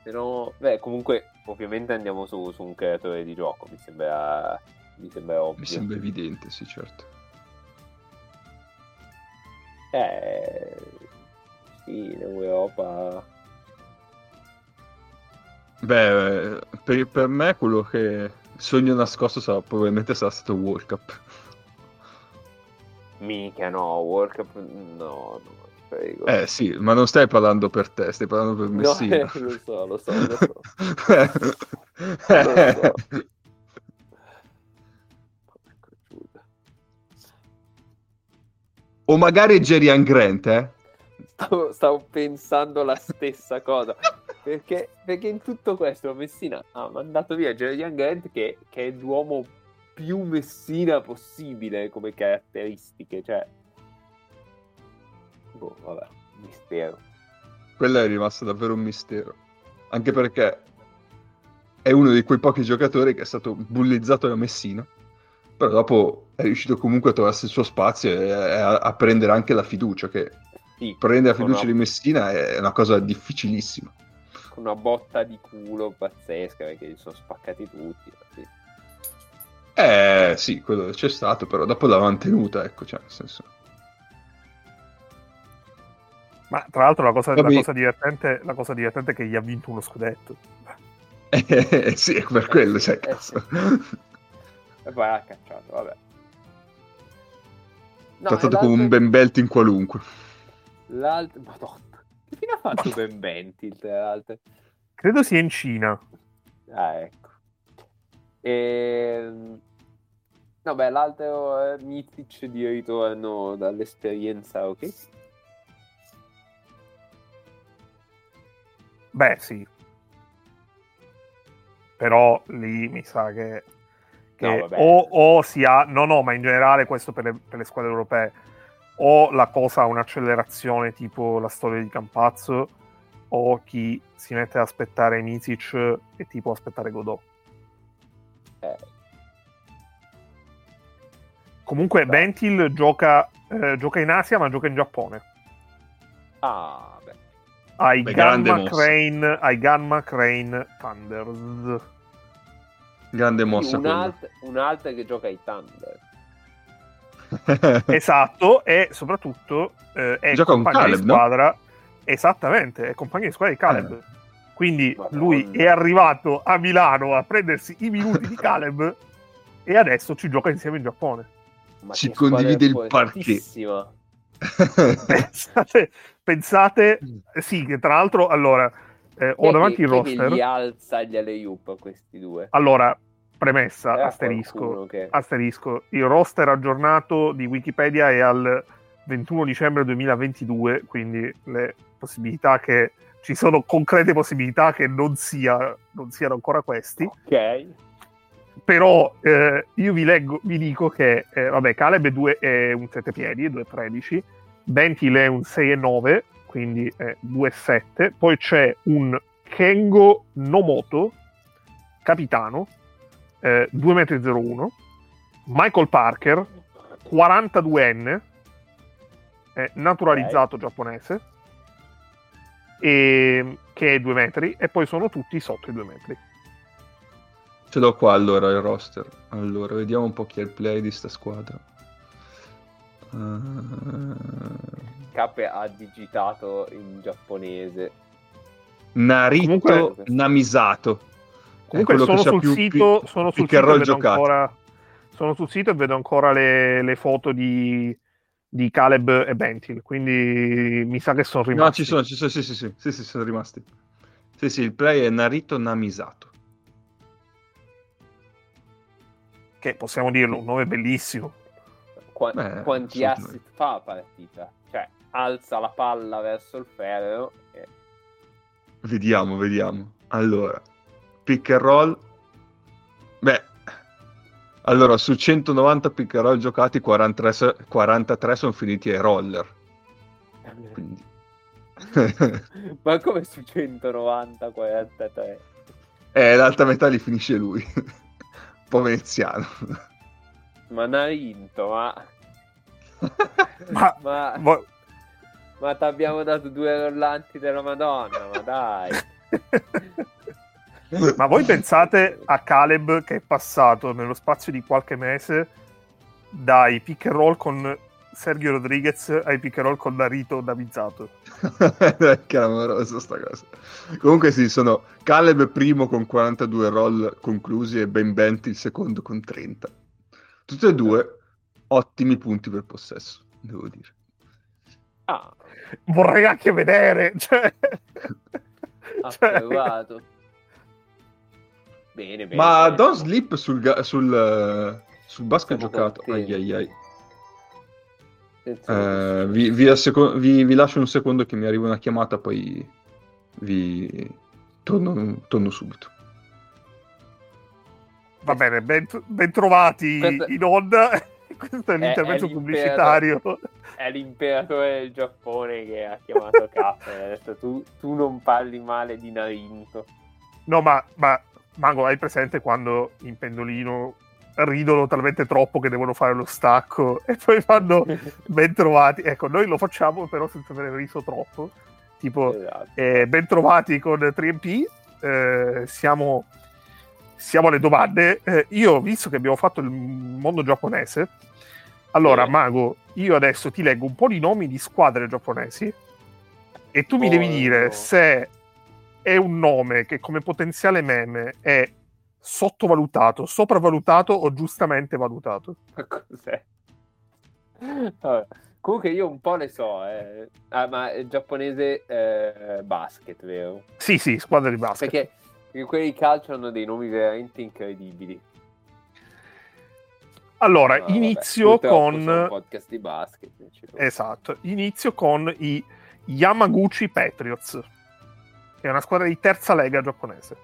se no beh comunque ovviamente andiamo su, su un creatore di gioco mi sembra mi sembra ovvio Mi sembra evidente, sì, certo. Eh sì in Europa Beh, eh, per, per me quello che sogno nascosto sarà, probabilmente sarà stato World Cup. mica no World Cup no no Eh sì, ma non stai parlando per te, stai parlando per No, Messina. eh, lo so lo so lo so Eh. Porco Giuda. O magari Jerry Grant, eh? Stavo, stavo pensando la stessa cosa. Perché, perché in tutto questo Messina ha mandato via Jerry Grant che, che è l'uomo più Messina possibile come caratteristiche. Cioè, boh, vabbè, mistero. Quella è rimasta davvero un mistero. Anche perché è uno di quei pochi giocatori che è stato bullizzato da Messina, però dopo è riuscito comunque a trovarsi il suo spazio e a, a prendere anche la fiducia, che sì, prendere la fiducia una... di Messina è una cosa difficilissima. Con una botta di culo pazzesca, perché li sono spaccati tutti. Sì. Eh sì, quello c'è stato, però dopo l'ha mantenuta, ecco, cioè, nel senso... Ma tra l'altro la cosa, la cosa, divertente, la cosa divertente è che gli ha vinto uno scudetto. Eh, sì, è per quello, cioè, eh, sì. E poi ha cacciato, vabbè. No, Trattato come un Ben Belt in qualunque. L'altro... Madonna. Che fine ha fatto Ben Bentil, tra l'altro? Credo sia in Cina. Ah, ecco. E... Ehm, no, beh, l'altro è Mitic di ritorno dall'esperienza, ok? Beh, sì. Però lì mi sa che, che no, o, o, si ha... No, no, ma in generale questo per le, per le squadre europee. O la cosa ha un'accelerazione tipo la storia di Campazzo, o chi si mette ad aspettare Misic e tipo aspettare Godot. Eh. Comunque Beh. Bentil gioca, eh, gioca in Asia ma gioca in Giappone. Ah, ai Beh, Gamma Crane, ai Gamma Crane Thunders. Grande mossa. Un, alt, un altro che gioca ai Thunder. esatto, e soprattutto eh, è gioca compagno Caleb, di squadra. No? Esattamente, è compagno di squadra di Caleb. Eh. Quindi Madonna. lui è arrivato a Milano a prendersi i minuti di Caleb e adesso ci gioca insieme in Giappone. Ma ci condivide il parquet. pensate, pensate, sì, che tra l'altro, allora, eh, ho davanti il roster. Chi alza gli alley-oop questi due? Allora, premessa, asterisco, che... asterisco, il roster aggiornato di Wikipedia è al 21 dicembre 2022, quindi le possibilità che ci sono concrete possibilità che non, sia, non siano ancora questi. Ok però eh, io vi leggo, vi dico che eh, vabbè, Caleb è, due, è un 7 piedi, 2,13, Bentil è un 6,9, quindi è 2,7, poi c'è un Kengo Nomoto, capitano, eh, 2,01 m, Michael Parker, 42enne, naturalizzato okay. giapponese, e, che è 2 metri, e poi sono tutti sotto i 2 metri. Ce l'ho qua allora il roster. Allora, vediamo un po' chi è il play di sta squadra. Uh... Cappe ha digitato in giapponese. Narito Comunque... Namisato. Comunque sono sul, più, sito, più, sono sul sito e vedo ancora sono sul sito e vedo ancora le, le foto di, di, Caleb e Bentil, quindi mi sa che sono rimasti. No, ci sono, ci sono sì, sì, sì, sì, sì, sono rimasti. Sì, sì, il play è Narito Namisato. che possiamo dirlo, un nome bellissimo. Qu- Beh, quanti assist fa la partita? Cioè, alza la palla verso il ferro. E... Vediamo, vediamo. Allora, pick and roll. Beh, allora, su 190 pick and roll giocati, 43, 43 sono finiti ai roller. Quindi... Ma come su 190, 43? Eh, l'alta metà li finisce lui po' veneziano. Ma Narinto, ma... ma... ma... ma... ma ti abbiamo dato due rollanti della Madonna, ma dai. ma voi pensate a Caleb che è passato nello spazio di qualche mese dai pick and roll con Sergio Rodriguez ai pick and roll con Narito Davizzato. è clamoroso sta cosa. Comunque sì, sono Caleb primo con 42 roll conclusi e Ben Benti il secondo con 30. Tutte e due ottimi punti per possesso, devo dire. Ah. Vorrei anche vedere. Cioè... cioè... Bene, bene. Ma bene. Don't Sleep sul, sul, sul basket giocato. Ai ai ai. Eh, vi, vi, asseco- vi, vi, lascio un secondo che mi arriva una chiamata, poi vi torno, torno subito. Va bene, ben, ben trovati Questo... in onda. Questo è l'intervento è, è pubblicitario. È l'imperatore del Giappone che ha chiamato K. ha detto tu, tu, non parli male di Narinto. No, ma, ma Mago, hai presente quando in pendolino ridono talmente troppo che devono fare lo stacco e poi fanno ben trovati. Ecco, noi lo facciamo però senza aver riso troppo. Tipo, esatto. eh, ben trovati con 3MP. Eh, siamo, siamo, alle domande. Eh, io, visto che abbiamo fatto il mondo giapponese, allora, sì. Mago, io adesso ti leggo un po' di nomi di squadre giapponesi e tu oh, mi devi dire no. se è un nome che come potenziale meme è sottovalutato, sopravvalutato o giustamente valutato. Ma cos'è? Vabbè. Comunque io un po' ne so, eh. ah, ma è giapponese eh, basket, vero? Sì, sì, squadra di basket. Perché, perché quelli di calcio hanno dei nomi veramente incredibili. Allora, no, inizio vabbè, con... Podcast di basket. Esatto, inizio con i Yamaguchi Patriots, che è una squadra di terza lega giapponese.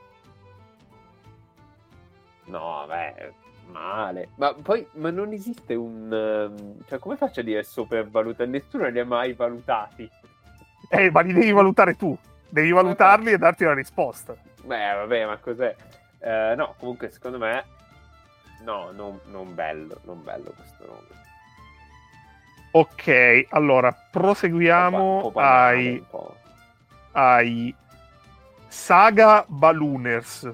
No, beh, male. Ma poi, ma non esiste un... Ehm, cioè, come faccio a dire sopravvalutato? Nessuno li ha mai valutati. Eh, ma li devi valutare tu. Devi valutarli e darti una risposta. Beh, vabbè, ma cos'è? Uh, no, comunque, secondo me... No, non, non bello, non bello questo nome. Ok, allora, proseguiamo ai... ai... Saga Ballooners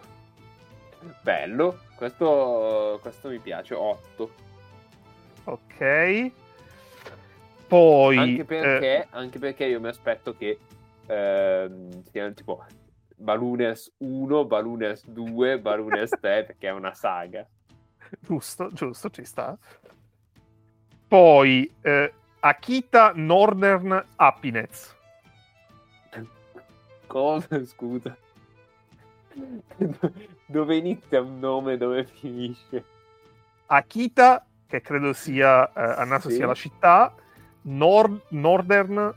Bello, questo, questo mi piace, 8. Ok. Poi... Anche perché, eh... anche perché io mi aspetto che eh, siano tipo Ballooners 1, Ballooners 2, Ballooners 3, perché è una saga. Giusto, giusto, ci sta. Poi eh, Akita Northern Happiness. Cosa, scusa? dove inizia un nome, dove finisce? Akita, che credo sia eh, a naso sì. sia la città, Nord- Northern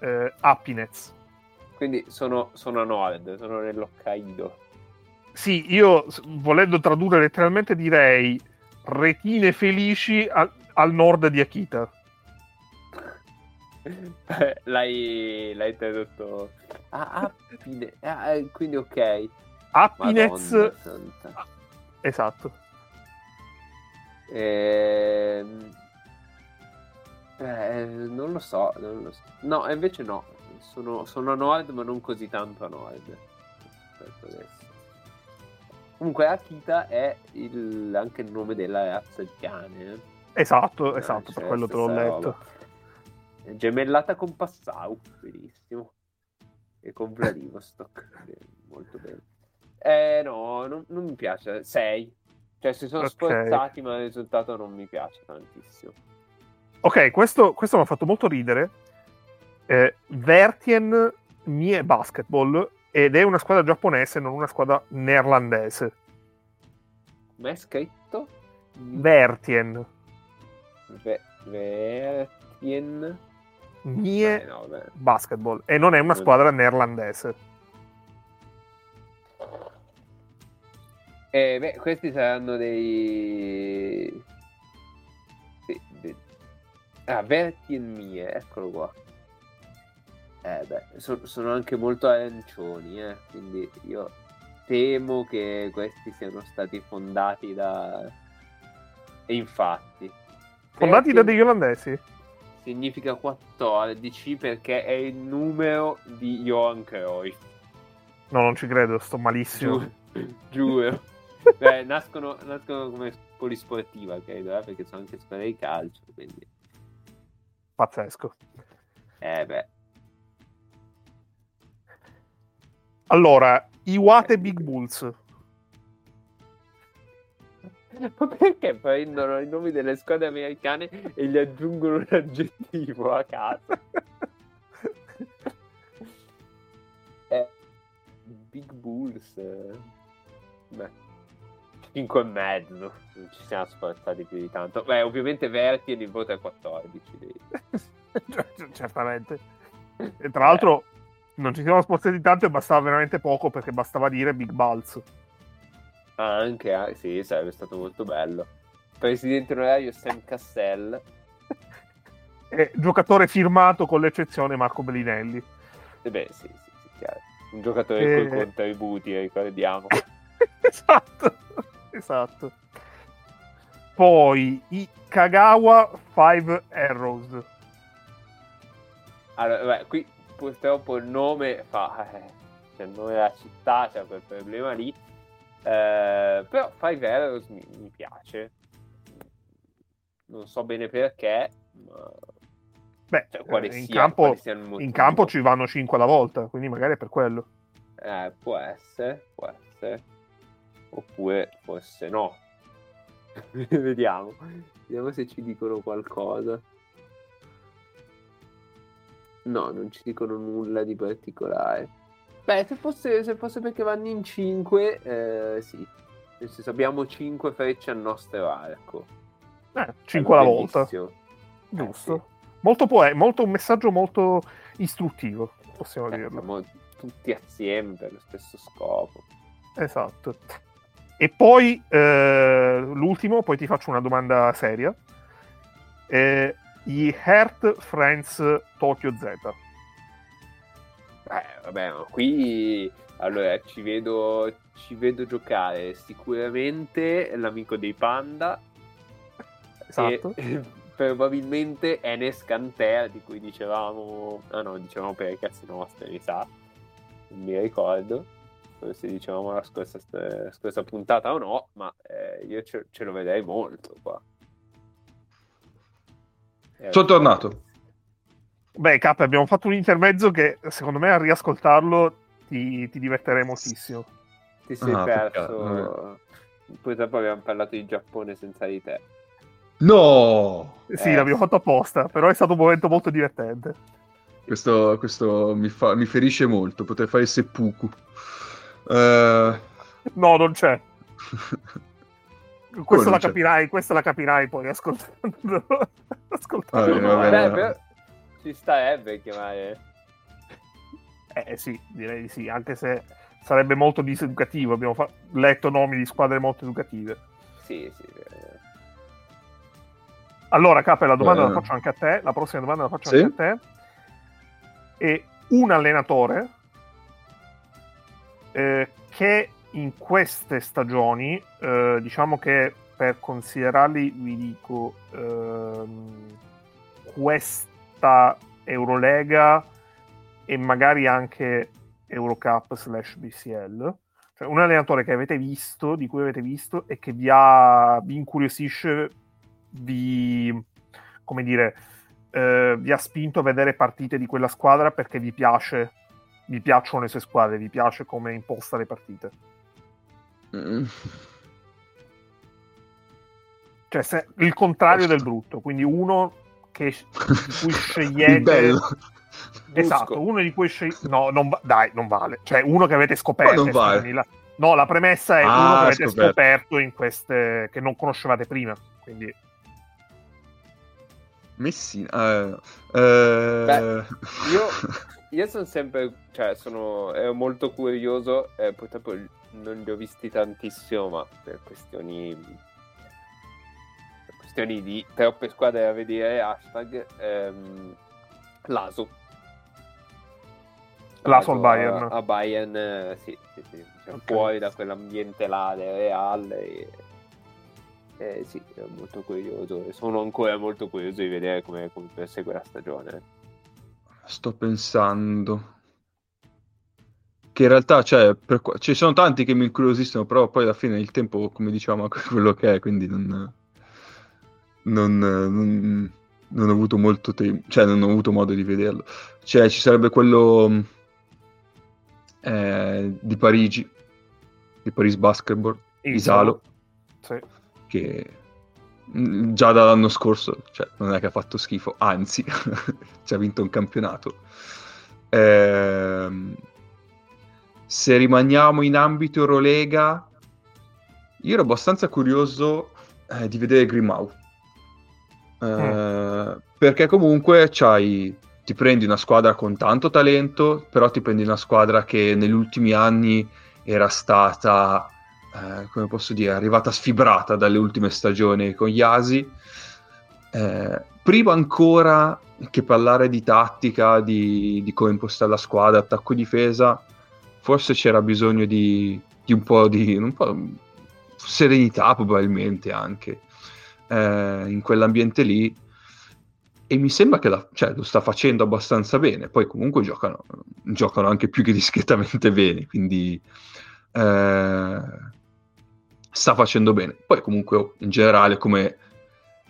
eh, Happiness. Quindi sono, sono a nord, sono nell'Hokkaido. Sì, io volendo tradurre letteralmente direi retine felici al, al nord di Akita. l'hai, l'hai tradotto. Ah, ah, eh, quindi ok. Happiness. Esatto. Ehm... Eh, non lo so, non lo so. No, invece no. Sono, sono a nord, ma non così tanto a nord. Comunque Akita è il, anche il nome della razza di cane. Eh? Esatto, ah, esatto, per quello te l'ho letto. È gemellata con Passau, benissimo. E con Vladivostok, molto bene. Eh no, non, non mi piace. 6. Cioè, si sono okay. sforzati, ma il risultato non mi piace tantissimo. Ok, questo, questo mi ha fatto molto ridere. Eh, Vertien Mie Basketball ed è una squadra giapponese, non una squadra neerlandese. Come è scritto? Vertien. Ve- Vertien Mie eh, no, Basketball e non è una squadra neerlandese. Eh, beh, questi saranno dei... De, de... Ah, Verti e Mie, eccolo qua. Eh beh, so, sono anche molto arancioni, eh, quindi io temo che questi siano stati fondati da... E infatti... Fondati da degli olandesi? Significa 14 perché è il numero di Johan Cruyff. No, non ci credo, sto malissimo. Giuro. giuro. Beh, nascono, nascono, come polisportiva, credo, eh, perché sono anche squadre di calcio, quindi... Pazzesco. Eh beh. Allora, Iwate Big Bulls. Ma perché prendono i nomi delle squadre americane e gli aggiungono un aggettivo a caso? eh, Big Bulls. Beh. 5 e mezzo, non ci siamo sforzati più di tanto. Beh, ovviamente Verti e il voto è 14. Certamente. E tra l'altro non ci siamo sforzati tanto e bastava veramente poco perché bastava dire Big Balls. Anche, ah, sì, sarebbe stato molto bello. Presidente onorario Sam Cassell. E giocatore firmato con l'eccezione Marco Bellinelli. E beh, sì, sì, sì, chiaro. Un giocatore e... con contributi, ricordiamo. esatto, esatto. Poi i Kagawa 5 Arrows. Allora, beh, qui purtroppo il nome fa... Eh, cioè il nome della città, c'è quel problema lì. Eh, però Five Arrows mi, mi, piace. Non so bene perché, ma... Beh, cioè, quale in, sia, campo, in campo ci vanno 5 alla volta, quindi magari è per quello. Eh, può essere, può essere. Oppure forse no. Vediamo. Vediamo se ci dicono qualcosa. No, non ci dicono nulla di particolare. Beh, se fosse, se fosse perché vanno in 5, eh, sì. Nel senso, abbiamo 5 frecce al nostro arco. Eh, 5 alla volta. Giusto. Eh, sì. molto, poe- molto un messaggio molto istruttivo, possiamo eh, dirlo. Siamo tutti assieme per lo stesso scopo. Esatto. E poi eh, l'ultimo, poi ti faccio una domanda seria. Eh, gli Heart Friends Tokyo Z. Eh, vabbè, ma qui allora ci vedo, ci vedo giocare sicuramente l'amico dei panda. Esatto. E, probabilmente Enes Canter di cui dicevamo. Ah no, dicevamo per i cazzi nostri, mi sa. Non mi ricordo. Se dicevamo la scorsa, la scorsa puntata o no, ma eh, io ce, ce lo vedrei molto qua. Sono tornato. Beh, K, abbiamo fatto un intermezzo che secondo me a riascoltarlo ti, ti diverterei moltissimo. Ti sei ah, perso. Poi dopo abbiamo parlato di Giappone senza di te. No! Sì, eh. l'abbiamo fatto apposta, però è stato un momento molto divertente. Questo, questo mi, fa, mi, ferisce molto, potrei fare seppuku. Uh... No, non c'è. Questa la capirai, questa la capirai poi ascoltando. Ascoltando. Ah, Beh, per... Ci starebbe chiamare. Eh sì, direi di sì, anche se sarebbe molto diseducativo. Abbiamo fa... letto nomi di squadre molto educative. Sì, sì. Allora, Cape, la domanda eh. la faccio anche a te. La prossima domanda la faccio sì? anche a te. E un allenatore eh, che in queste stagioni, eh, diciamo che per considerarli, vi dico, ehm, questa Eurolega e magari anche Eurocup slash BCL. Cioè, un allenatore che avete visto, di cui avete visto e che vi, ha, vi incuriosisce, vi, come dire, eh, vi ha spinto a vedere partite di quella squadra perché vi piace, vi piacciono le sue squadre, vi piace come imposta le partite. Mm. Cioè, se, il contrario del brutto, quindi uno che, di cui scegliete... esatto, uno di cui scegliete... No, non va... dai, non vale. Cioè, uno che avete scoperto. Non vale. la... No, la premessa è ah, uno che avete scoperto. scoperto in queste... che non conoscevate prima, quindi... Messina. Uh, uh... Beh, io, io sono sempre, cioè, sono ero molto curioso. Eh, purtroppo non li ho visti tantissimo, ma per questioni, questioni di troppe squadre da vedere, hashtag ehm, Laso. Laso al Bayern. A, Bayern, eh, sì, sì, sì. Cioè, okay. fuori da quell'ambiente là del Real. E, eh, sì, ero molto curioso e sono ancora molto curioso di vedere come, come prosegue la stagione. Sto pensando che in realtà cioè, per, ci sono tanti che mi incuriosiscono, però poi alla fine il tempo, come diciamo, è quello che è, quindi non, non, non, non ho avuto molto tempo, cioè non ho avuto modo di vederlo. Cioè, ci sarebbe quello eh, di Parigi, di Paris Basketball, Isalo, sì. che mm, già dall'anno scorso cioè, non è che ha fatto schifo, anzi, ci ha vinto un campionato. Ehm se rimaniamo in ambito Eurolega, io ero abbastanza curioso eh, di vedere Grimau. Eh, Perché comunque c'hai, ti prendi una squadra con tanto talento, però ti prendi una squadra che negli ultimi anni era stata, eh, come posso dire, arrivata sfibrata dalle ultime stagioni con gli Asi. Eh, prima ancora che parlare di tattica, di, di come impostare la squadra, attacco-difesa, forse c'era bisogno di, di un po' di un po' serenità probabilmente anche eh, in quell'ambiente lì e mi sembra che la- cioè, lo sta facendo abbastanza bene poi comunque giocano, giocano anche più che discretamente bene quindi eh, sta facendo bene poi comunque in generale come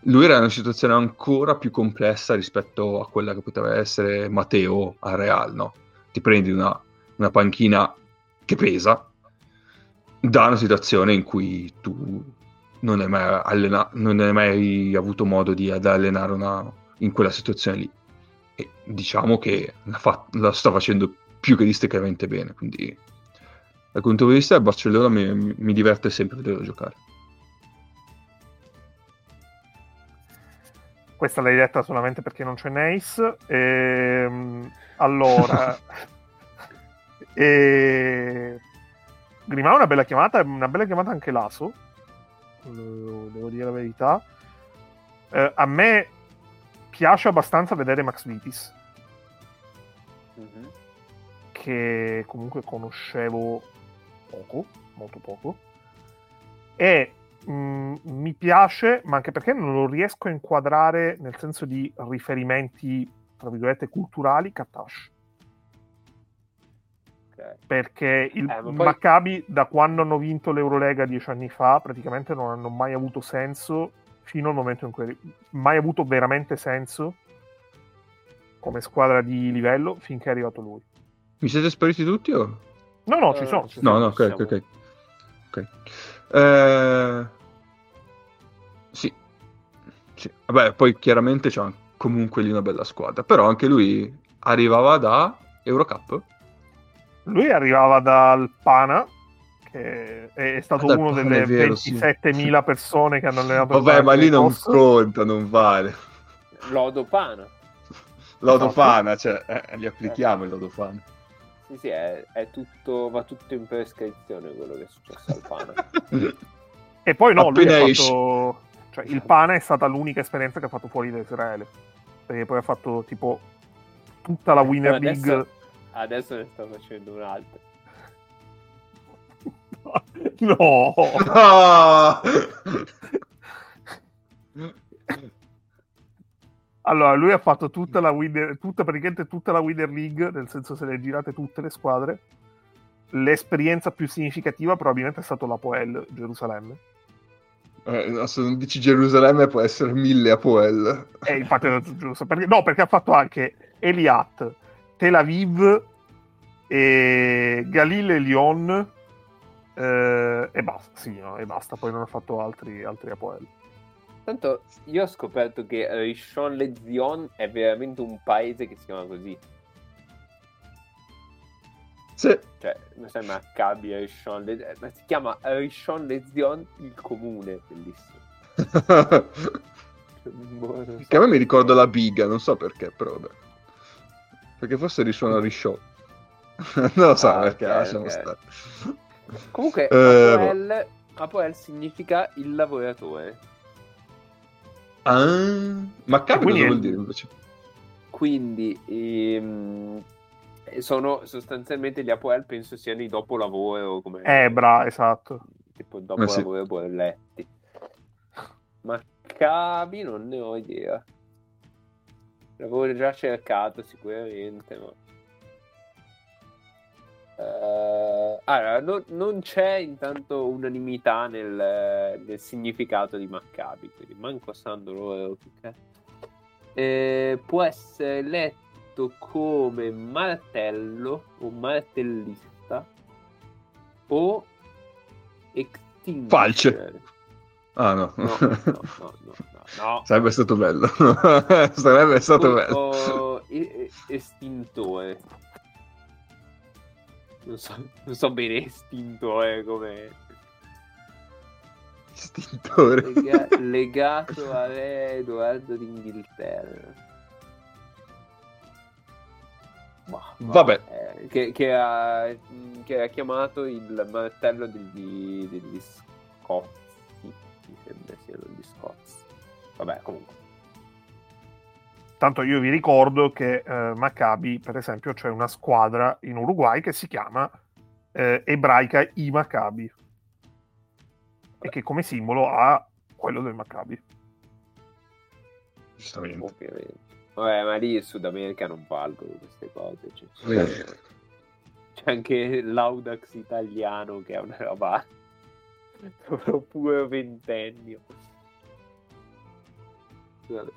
lui era in una situazione ancora più complessa rispetto a quella che poteva essere Matteo a Real no? ti prendi una, una panchina che pesa da una situazione in cui tu non hai mai, allena- non hai mai avuto modo di ad allenare una, in quella situazione lì. E diciamo che la, fa- la sta facendo più che discretamente bene. Quindi, dal punto di vista del Barcellona, mi, mi- diverte sempre vederlo giocare. Questa l'hai detta solamente perché non c'è Nace. Ehm, allora, e... Grimao è una bella chiamata, è una bella chiamata anche Laso. Devo dire la verità. Eh, a me piace abbastanza vedere Max Vitis, Mhm. che comunque conoscevo poco, molto poco. E mh, mi piace, ma anche perché non lo riesco a inquadrare nel senso di riferimenti, tra virgolette, culturali, Katash. Perché il Eh, ma poi- Maccabi, da quando hanno vinto l'Eurolega dieci anni fa, praticamente non hanno mai avuto senso fino al momento in cui mai avuto veramente senso come squadra di livello finché è arrivato lui. Mi siete spariti tutti o? No, no, Eh, ci sono. ci No, sono. no, ok, ok, ok. Ok. Eh, sì. sì. Vabbè, poi chiaramente c'ha comunque lì una bella squadra. Però anche lui arrivava da Eurocup. Lui arrivava dal Pana, che è stato Ah, uno Pana, delle è vero, sì. 27.000 persone che hanno allenato Vabbè, ma Pana lì non Corso. conta, non vale. Lodopana. L'Odofana, cioè, eh, li applichiamo il Lodofana. Sì, sì, è, è tutto, va tutto in prescrizione quello che è successo al Pana. E poi no, lui Appena ha esci. fatto... Cioè, il Pana è stata l'unica esperienza che ha fatto fuori da Israele. Perché poi ha fatto tipo tutta la Winner League. Adesso ne sto facendo un'altra. no! Ah! Allora, lui ha fatto tutta la Winner, tutta, praticamente tutta la Winner League, nel senso se le girate tutte le squadre. L'esperienza più significativa probabilmente è stato l'Apoel Gerusalemme. Eh, no, se non dici Gerusalemme può essere mille Apoel. E infatti è giusto. Perché, no, perché ha fatto anche Eliat, Tel Aviv, e Galil e Lyon. eh, e basta, sì, no, e basta. Poi non ha fatto altri, altri Apoel. Tanto io ho scoperto che Rishon Lezion è veramente un paese che si chiama così. Sì. Cioè, mi sembra Maccabi Rishon Lezion. Ma si chiama Rishon Lezion il comune, bellissimo. Boh, so. che a me mi ricorda la biga, non so perché, però vabbè. Perché forse risuona Risciò. non lo so Ah, perché, ok, lasciamo ok. stare. Comunque, Eh, Apoel, Apoel significa il lavoratore. Ah, ma Quindi cosa vuol dire invece? Quindi ehm, sono sostanzialmente gli Apoel, penso siano i dopolavoro. Come, Eh, bra, esatto. Tipo dopolavoro Eh, e bolletti. Maccabi non ne ho idea. L'avevo già cercato sicuramente, ma... Eh, allora, non, non c'è intanto unanimità nel, nel significato di Maccabi, quindi manco sanno loro che. Eh, può essere letto come martello o martellista o extinguisher. Falce. Ah no. No, no, no, no, no. Sarebbe stato bello. Sarebbe stato bello. Estintore. Non so, non so bene estintore come... Stintore. Lega- legato a re Edoardo d'Inghilterra. Bah, Vabbè. eh, che, che ha, che ha chiamato il martello degli, degli Scozi. Mi sembra siano gli Scozi. Vabbè, comunque. Tanto io vi ricordo che eh, Maccabi, per esempio, c'è una squadra in Uruguay che si chiama eh, ebraica i Maccabi e che come simbolo ha quello del Maccabi. Giustamente. Ovviamente. Vabbè, ma lì in Sud America non valgono queste cose. Cioè. C'è anche l'Audax italiano che è una roba proprio pure ventennio. Vabbè.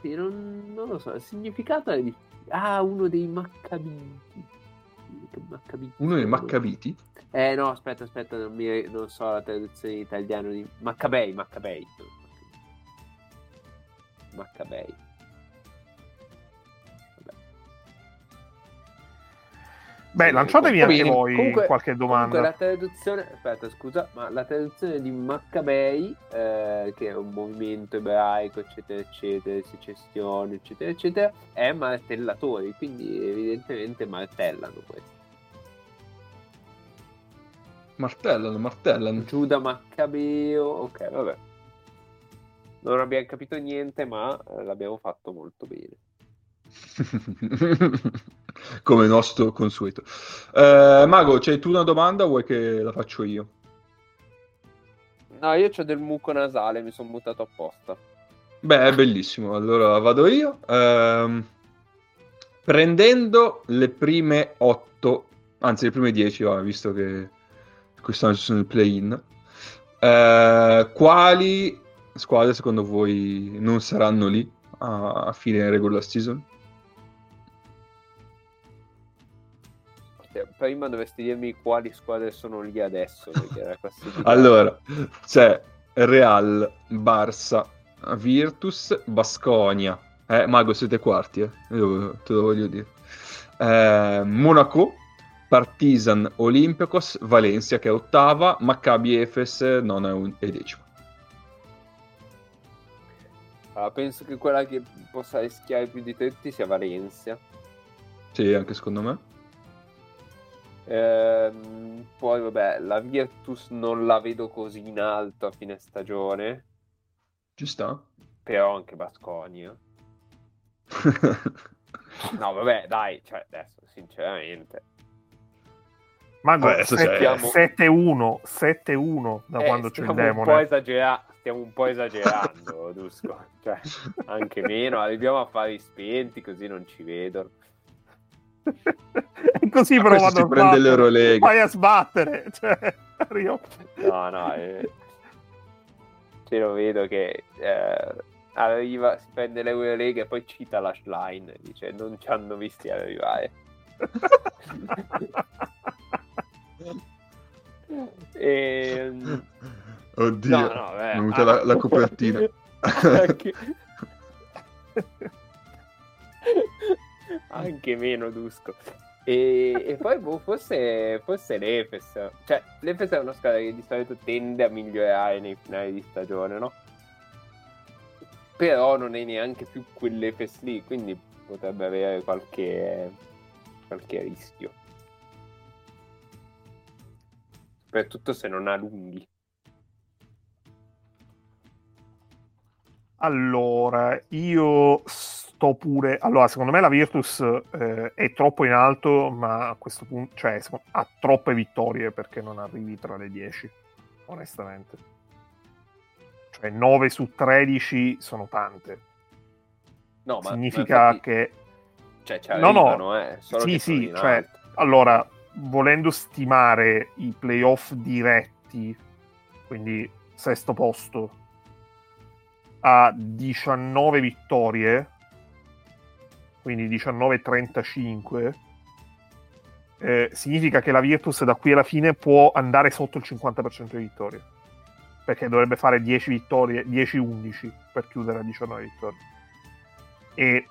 Sì, non, non lo so, il significato è di... Ah, uno dei Maccabiti. Maccabiti. Uno dei Maccabiti? Eh no, aspetta, aspetta, non, mi, non so la traduzione in italiano di... Maccabei, Maccabei. Maccabei. Beh, lanciatevi comunque- anche voi comunque- qualche domanda. Comunque la traduzione, aspetta scusa, ma la traduzione di Maccabei, eh, che è un movimento ebraico, eccetera, eccetera, secessione, eccetera, eccetera, è martellatori, quindi evidentemente martellano questo. Martellano, martellano. Giuda Maccabeo, ok, vabbè. Non abbiamo capito niente, ma eh, l'abbiamo fatto molto bene. Come nostro consueto. Eh, Mago, c'hai tu una domanda o vuoi che la faccio io? No, io ho del muco nasale, mi sono mutato apposta. Beh, è bellissimo. Allora vado io. Ehm, prendendo le prime 8, anzi le prime 10, va, visto che quest'anno ci sono il play-in, eh, quali squadre secondo voi non saranno lì a fine regular season? Prima dovresti dirmi quali squadre sono lì adesso. Allora, c'è Real, Barça, Virtus, Basconia. Eh, Mago, siete quarti, eh? Io te lo voglio dire. Eh, Monaco, Partizan, Olympiacos, Valencia che è ottava, Maccabi Efes non è, un- è decima. Allora, penso che quella che possa rischiare più di tutti sia Valencia. Sì, anche secondo me. Ehm, poi, vabbè, la Virtus non la vedo così in alto a fine stagione. Ci sta. Però anche Basconia. No, vabbè, dai, cioè, adesso, sinceramente. Sette- c'è- 7-1, 7-1 da Eh, quando c'è il stiamo un po' demone. esagera- stiamo un po' esagerando, Dusko. Cioè, anche meno, arriviamo a fare i spenti così non ci vedono. E così però vado si a prende sbattere. l'Eurolega. Vai a sbattere. Cioè. No, no, eh, ce lo vedo che eh, arriva, si prende l'Eurolega e poi cita la line, dice non ci hanno visti arrivare. E... Oddio, No, no, beh, è venuta ah, la, la copertina. anche... anche meno Dusko. E, e poi boh, forse, forse l'Efes. Cioè, l'Efes è una squadra che di solito tende a migliorare nei finali di stagione, no? Però non è neanche più quell'Efes lì, quindi potrebbe avere qualche, qualche rischio. Soprattutto se non ha lunghi. Allora, io sto pure. Allora, secondo me la Virtus eh, è troppo in alto, ma a questo punto, cioè, ha troppe vittorie perché non arrivi tra le 10, onestamente. Cioè, 9 su 13 sono tante. No, ma, Significa ma infatti, che. cioè, ci No, no. eh, Sì, sì, cioè, allora, volendo stimare i playoff diretti, quindi sesto posto, a 19 vittorie, quindi 19-35, eh, significa che la Virtus da qui alla fine può andare sotto il 50% di vittorie. Perché dovrebbe fare 10 vittorie, 10-11 per chiudere a 19 vittorie. E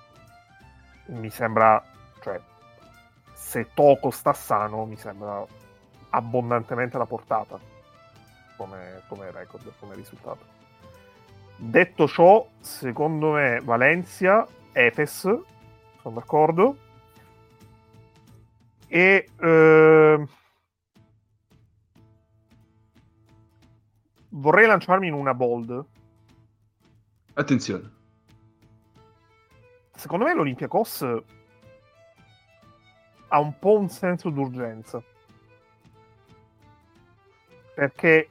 mi sembra, cioè, se Toco sta sano, mi sembra abbondantemente alla portata. come, come record, come risultato. Detto ciò, secondo me Valencia, Efes, sono d'accordo. E eh, vorrei lanciarmi in una bold. Attenzione. Secondo me l'Olympiacos ha un po' un senso d'urgenza. Perché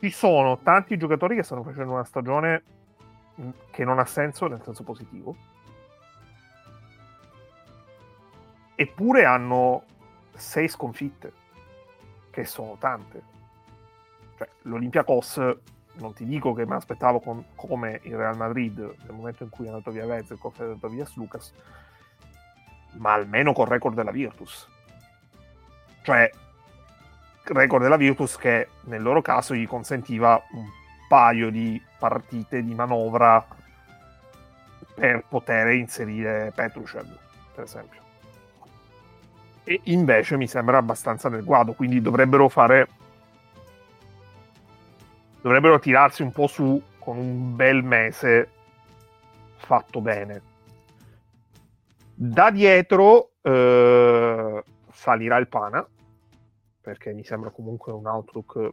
ci sono tanti giocatori che stanno facendo una stagione che non ha senso nel senso positivo. Eppure hanno sei sconfitte, che sono tante. Cioè, L'Olympiacos, non ti dico che mi aspettavo con, come il Real Madrid nel momento in cui è andato via Vezzo e poi è andato via Lucas, ma almeno col record della Virtus. Cioè, record della Virtus che nel loro caso gli consentiva un paio di partite di manovra per poter inserire Petrushel, per esempio. E invece mi sembra abbastanza nel guado, quindi dovrebbero fare dovrebbero tirarsi un po' su con un bel mese fatto bene. Da dietro eh, salirà il Pana, perché mi sembra comunque un outlook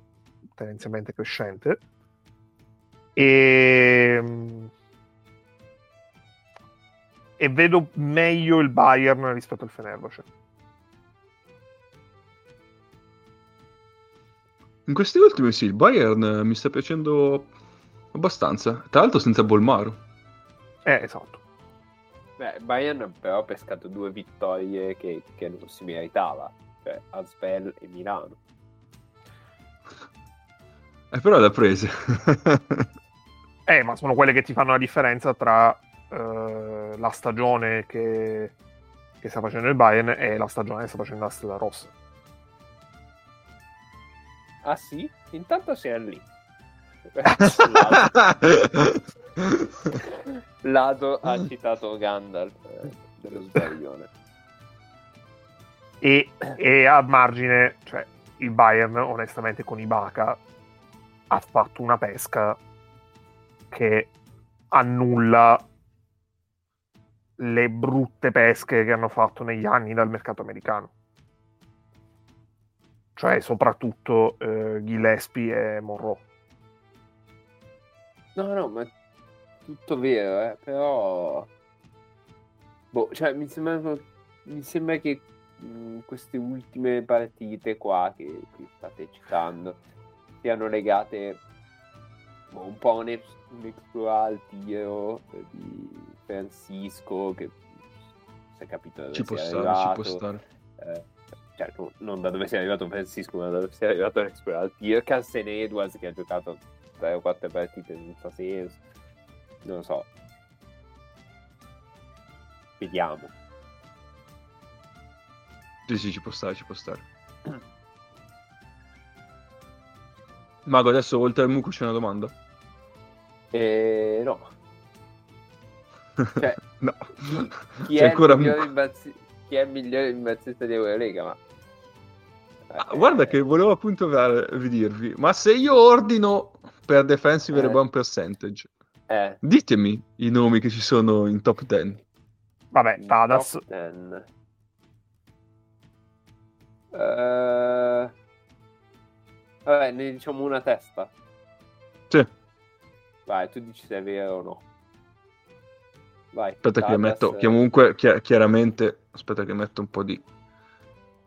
tendenzialmente crescente. E, e vedo meglio il Bayern rispetto al Fenerbahce. In questi ultimi sì, il Bayern mi sta piacendo abbastanza. Tra l'altro senza Bolmaro. Eh, esatto. Beh, Bayern però ha pescato due vittorie che, che non si meritava, cioè Asbel e Milano. Eh, però le ha prese. eh, ma sono quelle che ti fanno la differenza tra eh, la stagione che, che, sta facendo il Bayern e la stagione che sta facendo la Stella Rossa. Ah sì? Intanto sei lì. Lado ha citato Gandalf eh, dello sbaglione. E, e a margine, cioè, il Bayern, onestamente, con Ibaka ha fatto una pesca che annulla le brutte pesche che hanno fatto negli anni dal mercato americano. Cioè, soprattutto eh, Gillespie e Monroe. No, no, ma tutto vero, eh, però... Boh, cioè, mi sembra, mi sembra che mh, queste ultime partite qua che, che state citando siano legate boh, un po' a un, un exploit al tiro di Francisco che si è capito dove ci può stare, arrivato. ci può stare. Eh, cioè, non da dove sia arrivato Francisco, ma da dove sia arrivato l'exploit al tiro. Carson Edwards che ha giocato 3 o 4 partite senza senso non lo so. Vediamo. Sì, sì, ci può stare, ci può stare. Mago, adesso oltre al Muco c'è una domanda? Eh, no. Cioè, no. Chi, è ancora chi è il migliore imbazzista di Eurolega? Ma... Ah, guarda che volevo appunto ridirvi, ma se io ordino per defensive eh. rebound percentage, eh. ditemi i nomi che ci sono in top 10. Vabbè, Tadas. Uh... Vabbè, ne diciamo una testa. Sì. Vai, tu dici se è vero o no. Vai. Aspetta Tadas... che metto, comunque chi- chiaramente, aspetta che metto un po' di,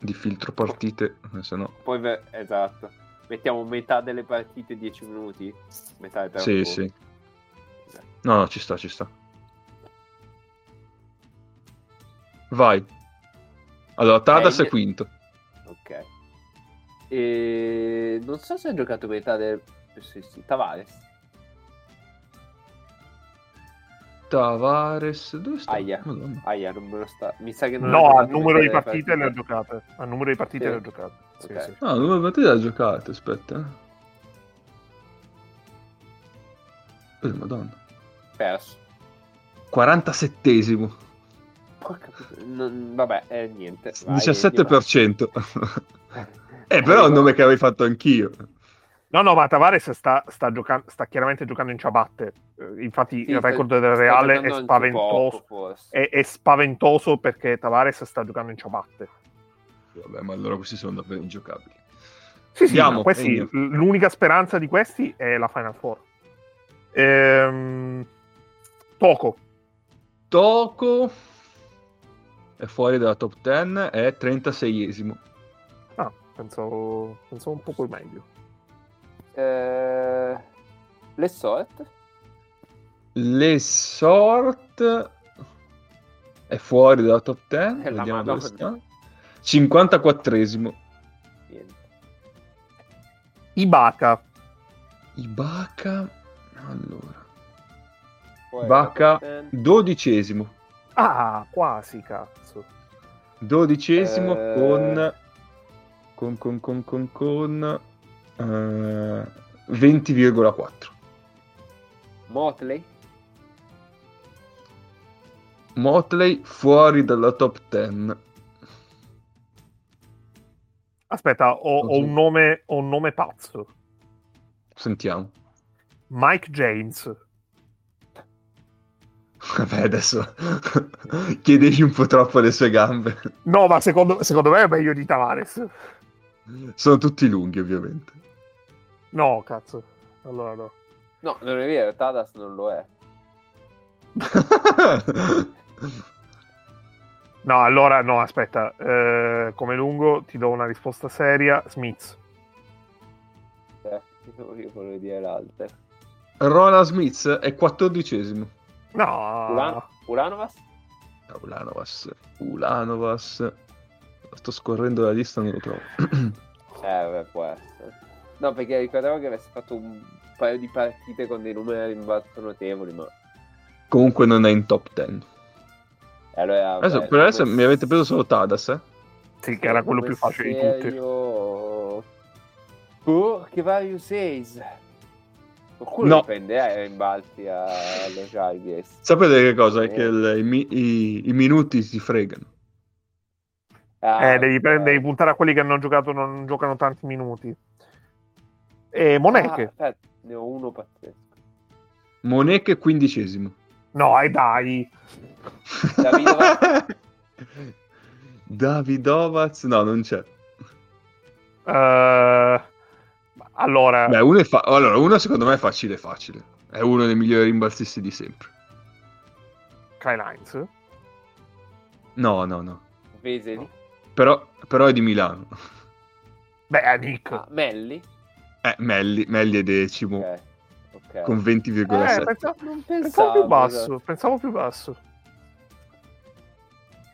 di filtro partite, se no... Poi, esatto. Mettiamo metà delle partite 10 minuti? Metà del Sì, sì. No, no, ci sta, ci sta. Vai. Allora, Tadas eh, è quinto. Ok. E... Non so se ha giocato metà del... Sì, sì. Tavares. Tavares dove sta? Aia, Aia non me lo sta. Mi sa che non No, al numero di partite, le ha giocate. Al numero di partite sì. le ha giocate. Sì, okay. sì. No, al numero di partite le ha giocate, aspetta. Eh, madonna. Perso. 47esimo. Non, vabbè, eh, niente. Vai, 17%. eh, però è un nome che avevi fatto anch'io. No, no, ma Tavares sta, sta, giocando, sta chiaramente giocando in ciabatte. Eh, infatti Sì, il sta- record del sta Reale è spaventoso. poco. È, è spaventoso perché Tavares sta giocando in ciabatte. Vabbè, ma allora questi sono davvero ingiocabili. Sì, sì, Andiamo, ma questi- l'unica speranza di questi è la Final Four. Ehm, Toco. Toco è fuori dalla top 10, è 36esimo. Ah, pensavo, pensavo un poco meglio. Eh, le sort? Le Sort è fuori dalla top 10, Eh, la vediamo dove sta. 54esimo. Niente. Ibaka. Ibaka, allora, Poi Ibaka, la top 10. dodicesimo. Ah, quasi, cazzo. Dodicesimo Eh. con, con, con, con, con, con eh, 20,4. Motley? Motley fuori dalla top 10. Aspetta, ho, ho un nome, ho un nome pazzo. Sentiamo. Mike James. Vabbè, adesso chiedegli un po' troppo le sue gambe. No, ma secondo, secondo me è meglio di Tavares. Sono tutti lunghi, ovviamente. No, cazzo. Allora no. No, non è vero, Tadas non lo è. No, allora no, aspetta. Eh, come lungo ti do una risposta seria. Smith. Eh, io volevo dire l'alter. Ronald Smith è quattordicesimo. No. Ulan- Ulanovas? Ulanovas. Ulanovas. Sto scorrendo la lista, non lo trovo. Eh, beh, può essere. No, perché ricordavo che avesse fatto un paio di partite con dei numeri a rimbalzo notevoli, ma... Comunque non è in top 10. E allora, Adesso, vabbè, per adesso mi avete preso solo Tadas, eh? Sì, che era quello più facile di tutti. Oh, che vario says. Qualcuno No. prende eh, i rimbalzi a- allo Jalgies. Sapete che cosa? È Eh. che il- i, i- i minuti si fregano. Ah, Eh, devi, ok. prendere- devi puntare a quelli che hanno giocato, non giocano tanti minuti. E Ah, Monecche. aspetta, ne ho uno pazzesco. Monecche quindicesimo. No, e dai. Davidova? Davidovaz, no, non c'è. Eh, allora, Beh, uno, è fa- allora, uno secondo me è facile facile. È uno dei migliori rimbalzisti di sempre. Kyle Hines. No, no, no. Veseli? Però, però è di Milano. Beh, è Nick. Ah, Melli? Eh, Melli, Melli è decimo Ok. ok. con Eh, 20,7. pensa- Non pensavo più basso. esatto. Pensavo più basso.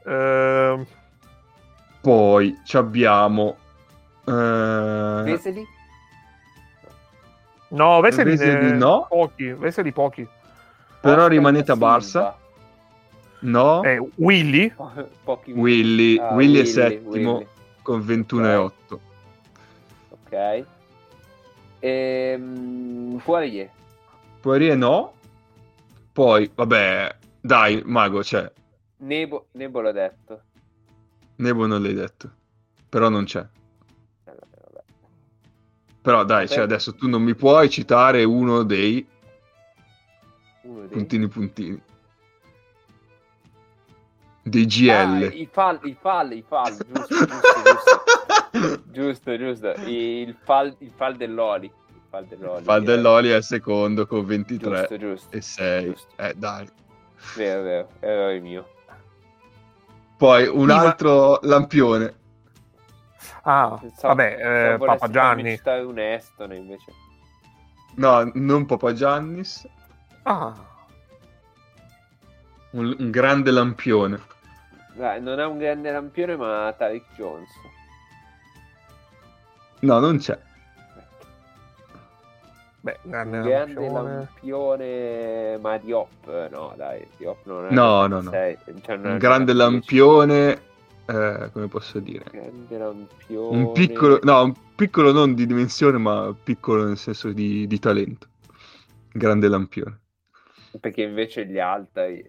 Ehm, Poi ci abbiamo... eh, Veseli? no, Veseli, Veseli ne- no. pochi. Veseli pochi. però Oscar rimanete a. Barça. No, Eh, Willy. Po- Pochi Willy, Ah, Willy è Willy, settimo Willy. con 21,8. Ok. Ehm, Poirier. Poirier no. Poi, vabbè, dai, Mago, c'è. Nebo, Nebo l'ho detto. Nebo non l'hai detto. Però non c'è. Eh. Però dai, cioè, adesso tu non mi puoi citare uno dei Uno dei... puntini puntini. Dei Ah, GL. i fall, i fall, i fall, giusto, giusto, giusto. Giusto, giusto. Il fall, il fall dell'Oli. Il fall dell'Oli. Faldelloli è secondo con eh. 23 Giusto, giusto. e 6. Giusto. Eh, dai. Vero, vero. Errore mio. Poi un Sì, ma- altro lampione. Ah, Pensavo- vabbè, eh, Papa Gianni. un Estone invece. No, non Papa Giannis. Ah, Un, un grande lampione. Dai, non è un grande lampione, ma Tariq Jones. No, non c'è. beh, grande Un grande lampione. lampione, ma Diop, no, dai, Diop non è. No, no, no. sei- cioè, non è Un grande lampione. eh, come posso dire? Grande lampione. Un piccolo, no, un piccolo non di dimensione, ma piccolo nel senso di, di talento. Grande lampione. Perché invece gli altri,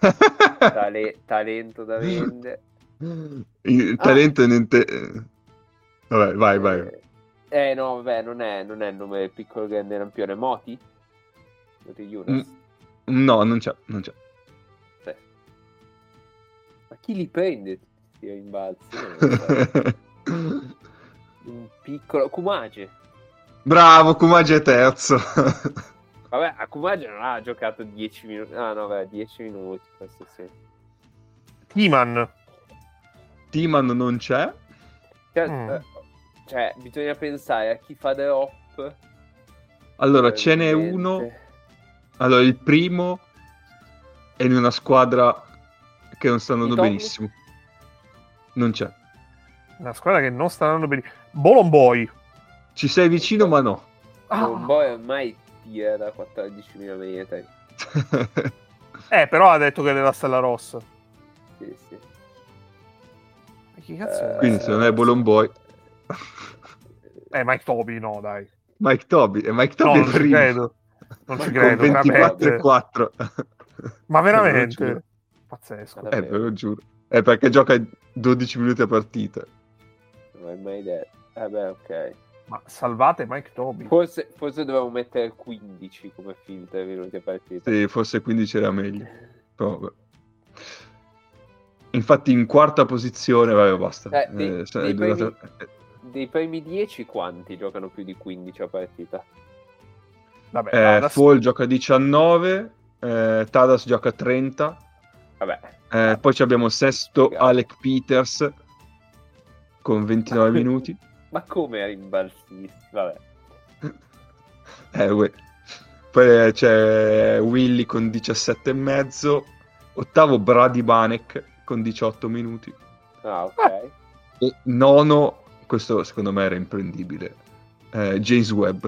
tale- talento da vendere. Il talento niente... eh, Vabbè, vai, vai. Eh, Eh no, vabbè, non è, non è il nome del piccolo grande lampione. Moti? Moti Yunus? Mm, no, non c'è, non c'è. Sì. Ma chi li prende tutti i rimbalzi? Un piccolo... Kumage. Bravo, Kumage è terzo. Vabbè, a Kumage non ha giocato 10 minuti. Ah no, vabbè, 10 minuti, questo sì. Timan. Timan non c'è. Cioè, Mm. eh, cioè, bisogna pensare a chi fa drop. Allora, ce n'è uno. Allora, il primo è in una squadra che non sta andando benissimo. Non c'è. Una squadra che non sta andando bene. Bolon Boy. Ci sei vicino, ma no. Ah. Un boy ormai tira da 14.000 metri. Eh, però ha detto che è della Stella Rossa. Sì, sì. Ma Chi cazzo Eh, è? Quindi se non è Bolon Boy. Eh, Mike Toby, no, dai. Mike Toby. E Mike No, Toby non è ci primo. credo. Non ci Con credo, 24 e veramente. 4. Ma veramente? Pazzesco. Vabbè. Eh, ve lo giuro. È perché gioca 12 minuti a partita. Non è mai detto. Eh beh, ok. Ma salvate Mike Toby. Forse, forse dovevo mettere 15 come filtro minuti a partita. Se fosse 15 era meglio. Però, vabbè. Infatti in quarta posizione, vabbè, basta. Eh, dei- Eh, se- dei è durato- Dei primi 10 quanti giocano più di 15 a partita? Vabbè, eh, adesso- Fall gioca 19, eh, Tadas gioca 30, Vabbè. eh, poi ci abbiamo sesto Cazzo. Alec Peters con 29 minuti. Ma come a rimbalzisti? Vabbè. Eh, uè. Poi eh, c'è Willy con 17 e mezzo, ottavo Brady Banek con 18 minuti Ah, ok. e nono, questo secondo me era imprendibile, eh, James Webb.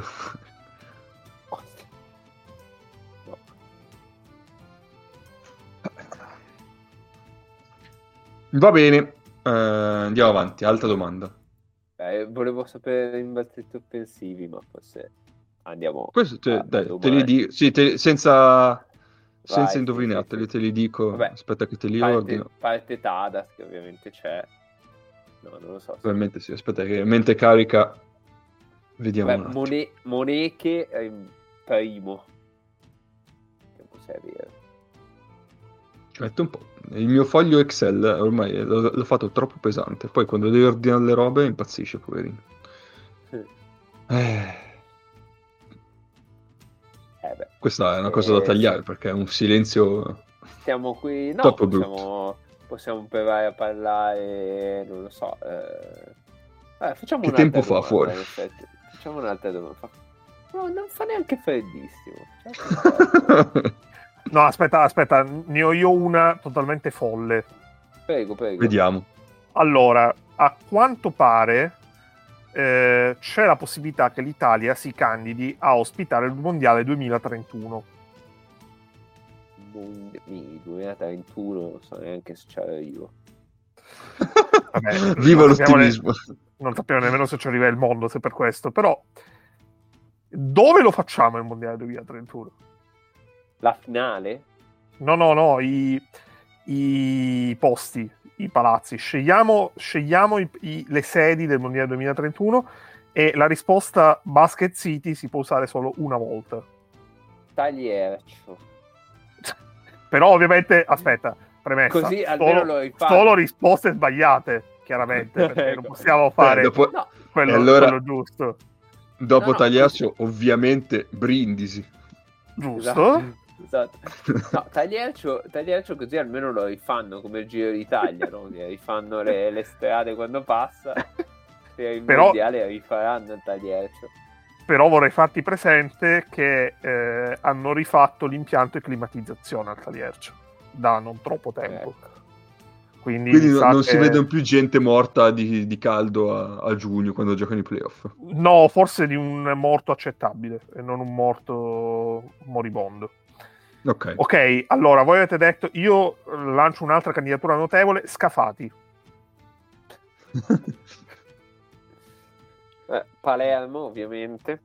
No. Va bene, eh, andiamo avanti, altra domanda. Eh, volevo sapere i rimbalzetti offensivi, ma forse andiamo. Questo te, dai, te li dico, sì, te- senza, senza indovinarteli, te li dico. Vabbè, Aspetta che te li Parte, ordino. parte Tadas, che ovviamente c'è. No, non lo so. Probabilmente sì, aspetta che mentre carica vediamo Beh. Mone- Moneche è in primo. Che può servire. Aspetta un po'. Il mio foglio Excel ormai l'ho, l'ho fatto troppo pesante. Poi quando devi ordinare le robe impazzisce, poverino. Eh, Eh beh, questa è una cosa da Eh, tagliare perché è un silenzio. siamo qui. No, Troppo possiamo, possiamo provare a parlare. Non lo so. Eh... eh, facciamo Che un'altra tempo fa domanda, fuori? Facciamo un'altra domanda. No, non fa neanche freddissimo. No, aspetta, aspetta, ne ho io una totalmente folle. prego, prego. Vediamo. Allora, a quanto pare eh, c'è la possibilità che l'Italia si candidi a ospitare il Mondiale 2031. Mondi- mi- 2031, non so neanche se ci arrivo. Vabbè, Viva non sappiamo ne- l'ottimismo. non sappiamo nemmeno se ci arriva il mondo, se per questo, però dove lo facciamo il Mondiale 2031? La finale? No, no, no, i, i posti, i palazzi. Scegliamo, scegliamo i- i- le sedi del Mondiale 2031 e la risposta Basket City si può usare solo una volta. Tagliercio. Però ovviamente, aspetta, premessa. Così almeno solo, lo solo risposte sbagliate, chiaramente, perché non Ecco. possiamo Eh, fare dopo No, quello, allora- quello giusto. dopo No, no, Tagliaccio, ovviamente Brindisi. Giusto? Esatto. No, Tagliercio, Tagliercio così almeno lo rifanno come il Giro d'Italia, no? Rifanno le, le strade quando passa. Per il Però- mondiale rifaranno il Tagliercio. Però vorrei farti presente che eh, hanno rifatto l'impianto di climatizzazione al Taliercio da non troppo tempo. Ecco. Quindi, Quindi mi no- sa non che- si vede più gente morta di, di caldo a, a giugno quando giocano i playoff. No, forse di un morto accettabile e non un morto moribondo. Ok. Ok, allora voi avete detto io lancio un'altra candidatura notevole, Scafati. Eh, Palermo, ovviamente.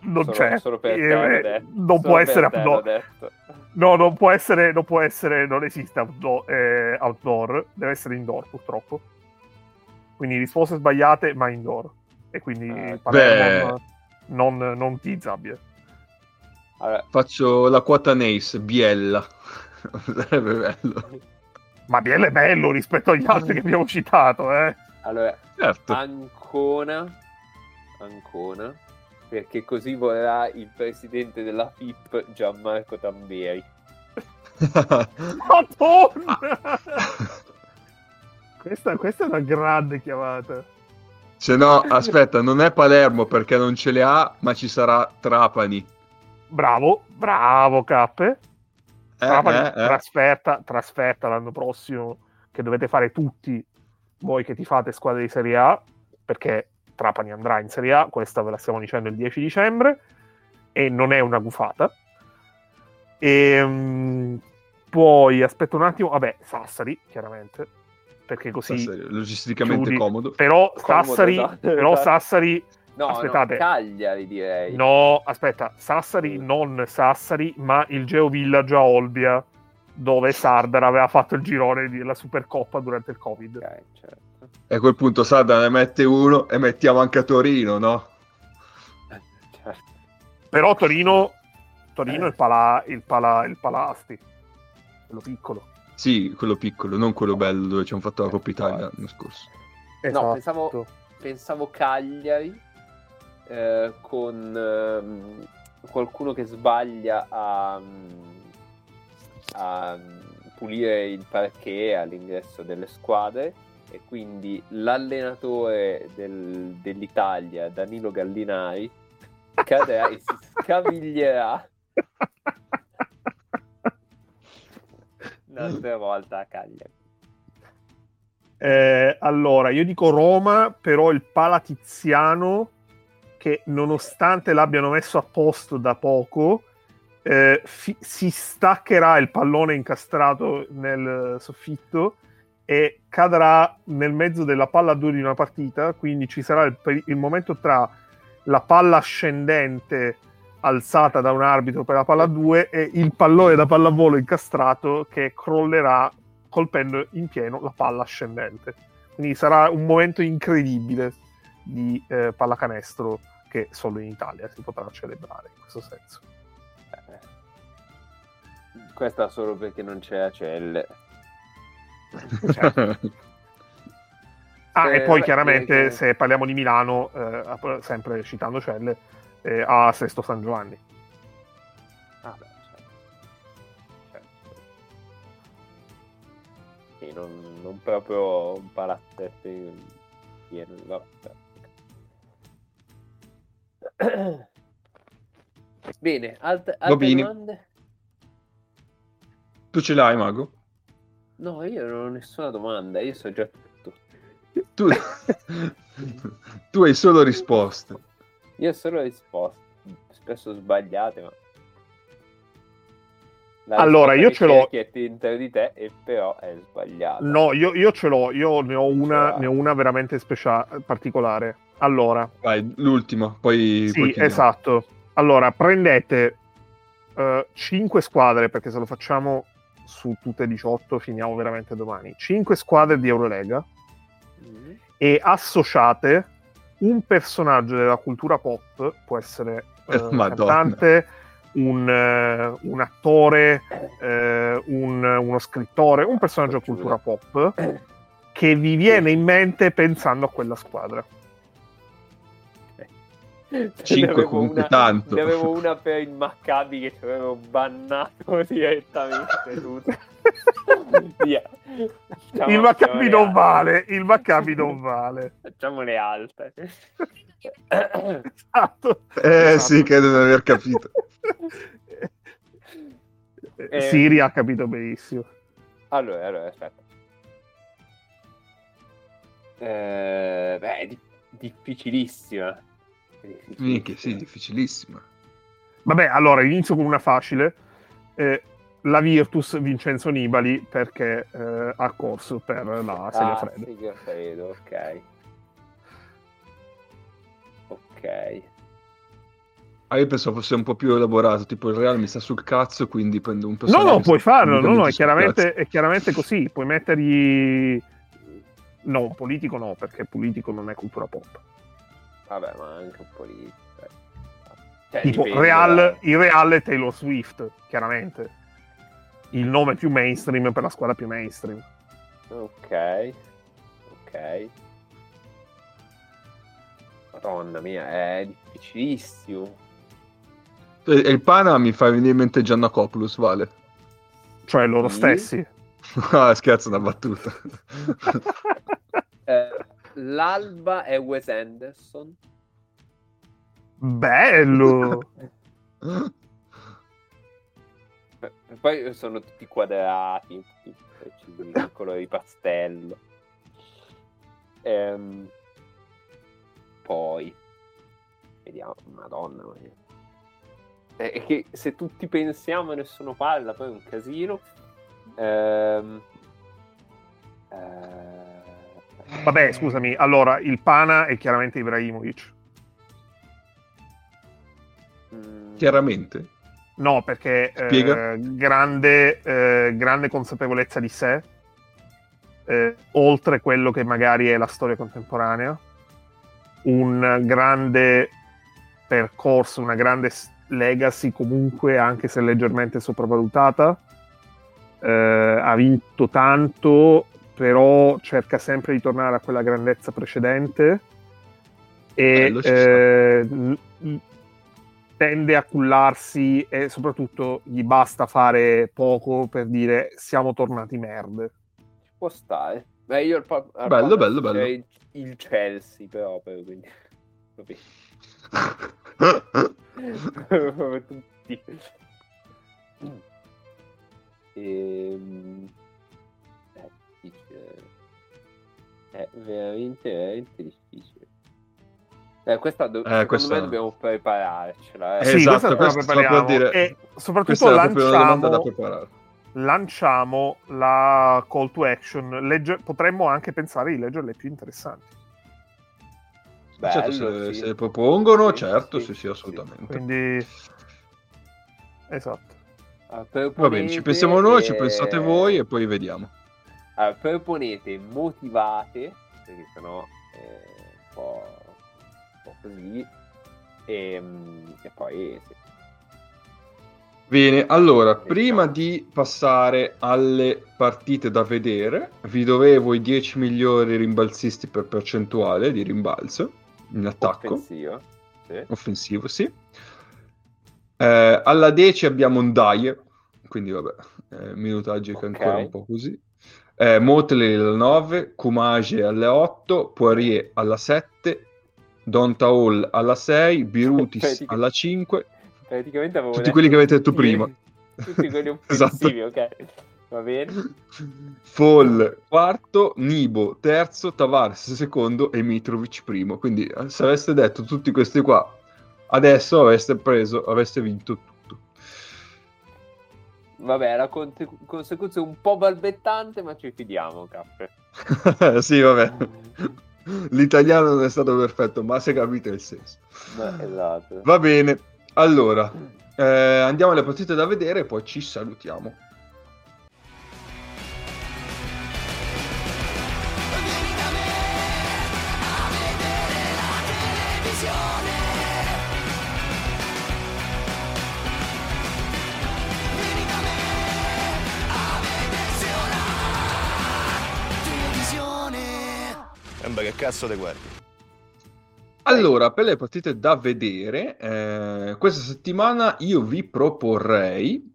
Non Solo- c'è. Solo per Eh, te l'ho detto. non Solo può per essere outdoor. detto. No, non può essere, non può essere, non esiste outdoor, eh, outdoor, deve essere indoor purtroppo. Quindi risposte sbagliate, ma indoor. e quindi Eh, Palermo non, non, non utilizza abbia. Allora, Faccio la quota Nace, Biella. Sarebbe bello. Ma Biel è bello rispetto agli altri che abbiamo citato, eh. allora, Certo. Ancona, Ancona, perché così vorrà il presidente della FIP Gianmarco Tamberi. Madonna! questa, questa è una grande chiamata. Se no, aspetta, non è Palermo perché non ce le ha, ma ci sarà Trapani. Bravo, bravo Cappe. Eh, Trapani, eh, eh. Trasferta, trasferta l'anno prossimo che dovete fare tutti voi che ti fate squadre di Serie A, perché Trapani andrà in Serie A, questa ve la stiamo dicendo il 10 dicembre, e non è una gufata. E, poi, aspetta un attimo, vabbè, Sassari, chiaramente, perché così... Sassari, Logisticamente chiudi. comodo. Però Comodo, Sassari, esatto, però. Sassari No, Aspettate. no, Cagliari direi. No, aspetta, Sassari, Mm. non Sassari, ma il Geo Village a Olbia, dove Sardar aveva fatto il girone della Supercoppa durante il Covid. Ok, certo. E a quel punto Sada ne mette uno e mettiamo anche a Torino, no? Certo. Però Torino, Torino Eh. il, pala, il, pala, il Palasti, quello piccolo. Sì, quello piccolo, non quello bello dove ci hanno fatto la Coppa Italia l'anno scorso. Esatto. No, pensavo, pensavo Cagliari eh, con ehm, qualcuno che sbaglia a, a pulire il parquet all'ingresso delle squadre e quindi l'allenatore del- dell'Italia, Danilo Gallinari, cadrà e si scaviglierà un'altra volta a Cagliari. Eh, allora, io dico Roma, però il Palatiziano, che nonostante l'abbiano messo a posto da poco, eh, fi- si staccherà il pallone incastrato nel soffitto e cadrà nel mezzo della palla 2 di una partita, quindi ci sarà il, il momento tra la palla ascendente alzata da un arbitro per la palla 2 e il pallone da pallavolo incastrato che crollerà colpendo in pieno la palla ascendente. Quindi sarà un momento incredibile di eh, pallacanestro che solo in Italia si potrà celebrare in questo senso. Eh. Questa solo perché non c'è Acelle. Ah, Eh, e poi vabbè, chiaramente che- se parliamo di Milano, eh, sempre citando Celle, eh, a Sesto San Giovanni. Ah, beh, certo. Certo. Sì, non, non proprio un palazzetto pieno. vabbè. Bene, alt- altre Bobini. domande? tu ce l'hai, Mago? No, io non ho nessuna domanda, io so già tutto. Tu, tu hai solo risposte. Io ho solo risposte, spesso sbagliate, ma... La Allora, io che ce l'ho- cerchi è dentro di te e però è sbagliata. No, io, io ce l'ho, io ne ho una, ne ho una veramente speciale, particolare. Allora, Vai, l'ultima, poi... Sì, poi esatto. Allora, prendete 5 squadre, perché se lo facciamo su tutte e 18 finiamo veramente domani. 5 squadre di Eurolega Mm. e associate un personaggio della cultura pop, può essere eh, un Madonna. cantante, un, eh, un attore, eh, un- uno scrittore, un personaggio della cultura pop che vi viene in mente pensando a quella squadra. Cinque Ne avevo comunque una- tanto. Ne avevo una per il Maccabi che ci avevo bannato direttamente tutto. Via. Facciamo- il Maccabi non vale, il Maccabi non vale. Facciamo le altre. Esatto. Eh Esatto. sì, credo di aver capito. Eh. Siri ha capito benissimo. Allora, allora, aspetta. Eh, beh, è di- difficilissima. Minchia, sì, difficilissima. Vabbè, allora inizio con una facile. Eh, la Virtus Vincenzo Nibali perché eh, ha corso per la Serie Ah, Fred. sì, che credo, ok. Ok. Ah, io pensavo fosse un po' più elaborato, tipo il Real mi sta sul cazzo, quindi prendo un No, personaggio... no, che puoi farlo, no, no, è chiaramente, è chiaramente così. Puoi mettergli... No, politico no, perché politico non è cultura pop. Vabbè, ma anche un po' di... Cioè, tipo dipende Real, da- il Real è Taylor Swift, chiaramente. Il nome più mainstream per la squadra più mainstream. Ok, ok. Madonna mia, è difficilissimo. E e il Pana mi fa venire in mente Giannacopoulos, vale. Cioè loro Sì. stessi. ah, scherzo, una battuta. Eh, L'Alba è Wes Anderson. Bello! Poi sono tutti quadrati, tutti di colore di pastello. Ehm, poi, vediamo, madonna È che se tutti pensiamo e nessuno parla, poi è un casino. Ehm, eh, Vabbè, scusami, allora il Pana è chiaramente Ibrahimovic. mm, Chiaramente. No, perché eh, grande, eh, grande consapevolezza di sé, eh, oltre quello che magari è la storia contemporanea, un grande percorso, una grande legacy comunque, anche se leggermente sopravvalutata. Eh, ha vinto tanto, però cerca sempre di tornare a quella grandezza precedente e Bello, eh, tende a cullarsi e soprattutto gli basta fare poco per dire siamo tornati merde. ci può stare. Beh, io al pa- al Bello, bello, bello. Il Chelsea, però, però, quindi... Tutti. Ehm. È veramente, veramente difficile. Eh, questa do- secondo questa- me dobbiamo prepararcela. Eh. Eh, sì, esatto, questa la prepariamo. dire. E soprattutto lanciamo, lanciamo la call to action. Legge- potremmo anche pensare di leggerle più interessanti. certo, se, Bello, sì. se le propongono, Sì, certo, sì, sì, sì, assolutamente. Quindi, esatto. Ah, Va bene, ci pensiamo noi, ci e- pensate voi e poi vediamo. Allora, proponete motivate, perché sennò è un po', un po' così, e, mm, e poi sì. Bene, allora, prima di passare alle partite da vedere, vi dovevo i 10 migliori rimbalzisti per percentuale di rimbalzo in attacco. offensivo. Sì. offensivo, sì. Eh, alla 10 abbiamo un Dyer, quindi vabbè, eh, minutaggi che Ok. ancora un po' così. Eh, Motley alla 9, Kumage alle 8, Poirier alla 7, Donta Hall alla 6, Birutis alla 5, Praticamente avevo tutti quelli che avete detto prima. Tutti quelli Esatto. offensivi, ok. Va bene. Fall quarto, Nibo terzo, Tavares secondo e Mitrovic primo. Quindi eh, se aveste detto tutti questi qua, adesso aveste preso, aveste vinto tutto. Vabbè, la conte- consecuzione un po' balbettante, ma ci fidiamo, cappe. sì, vabbè. L'italiano non è stato perfetto, ma se capite il senso. Beh, esatto. Va bene, allora eh, andiamo alle partite da vedere e poi ci salutiamo. Cazzo te guardi. Allora, per le partite da vedere, eh, questa settimana io vi proporrei.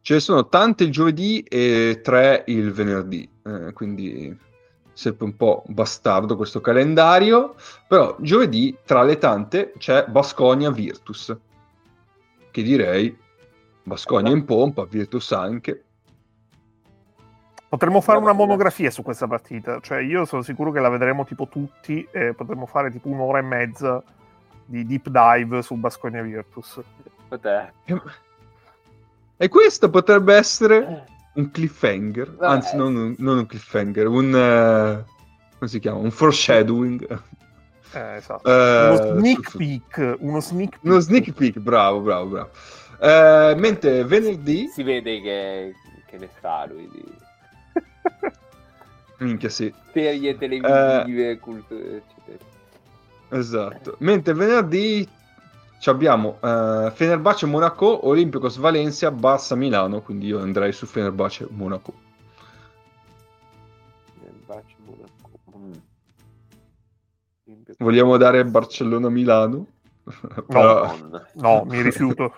Ce ne sono tante il giovedì e tre il venerdì, eh, quindi sempre un po' bastardo questo calendario. Però giovedì, tra le tante, c'è Basconia Virtus. Che direi Basconia in pompa, Virtus anche. Potremmo fare una monografia su questa partita. Cioè, io sono sicuro che la vedremo tipo tutti e potremmo fare tipo un'ora e mezza di deep dive su Basconia Virtus. Potè. E questo potrebbe essere un cliffhanger, Vabbè. anzi non un, non un cliffhanger, un... eh, come si chiama? Un foreshadowing. Eh, esatto. Eh, uno sneak su- su- peek. Uno sneak peek. Uno sneak peek, bravo, bravo, bravo. Eh, mentre venerdì, Si vede che, che ne sa lui di minchia sì, serie televisive, culture, eccetera. Esatto. Mentre venerdì ci abbiamo eh, Fenerbahce Monaco, Olimpico Valencia, Barça Milano, quindi io andrei su Fenerbahce Monaco. Fenerbahce, Monaco. Mm. Vogliamo dare Barcellona Milano? Però- Madonna. No, mi rifiuto.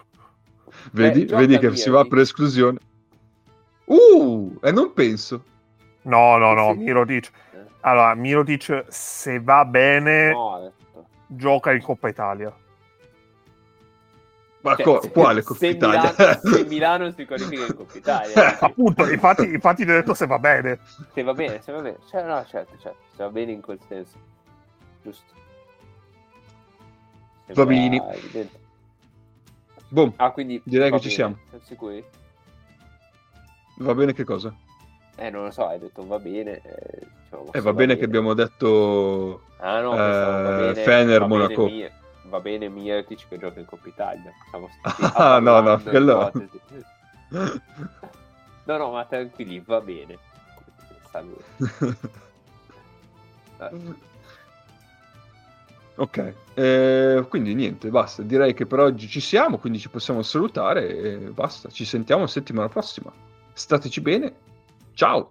vedi, Eh, gioca vedi che via, si va vedi. per esclusione. Uh, e non penso. No, no, no, Sì. Mirotic. Allora, Mirotic, se va bene, No, gioca in Coppa Italia. Ma Cioè, co- se- quale Coppa se Italia? Milano, se Milano si qualifica in Coppa Italia, Appunto, infatti, infatti ti ho detto se va bene. se va bene, se va bene, cioè, no, certo, certo, se va bene in quel senso, giusto. Evidente. Boh, Ah, quindi Direi che ci bene, siamo. Siamo sicuri? va bene che cosa? Eh, non lo so, hai detto va bene. Eh, diciamo, E se va bene che abbiamo detto Ah, no, eh, pensavo, va bene, Fener, va Monaco. Bene, Mir- va bene Mirtic che gioca in Coppa Italia. Ah, no, no, quello-. No, no, ma tranquilli, va bene. Ok, eh, quindi niente, basta. Direi che per oggi ci siamo, quindi ci possiamo salutare e basta. Ci sentiamo settimana prossima. Stateci bene. Ciao.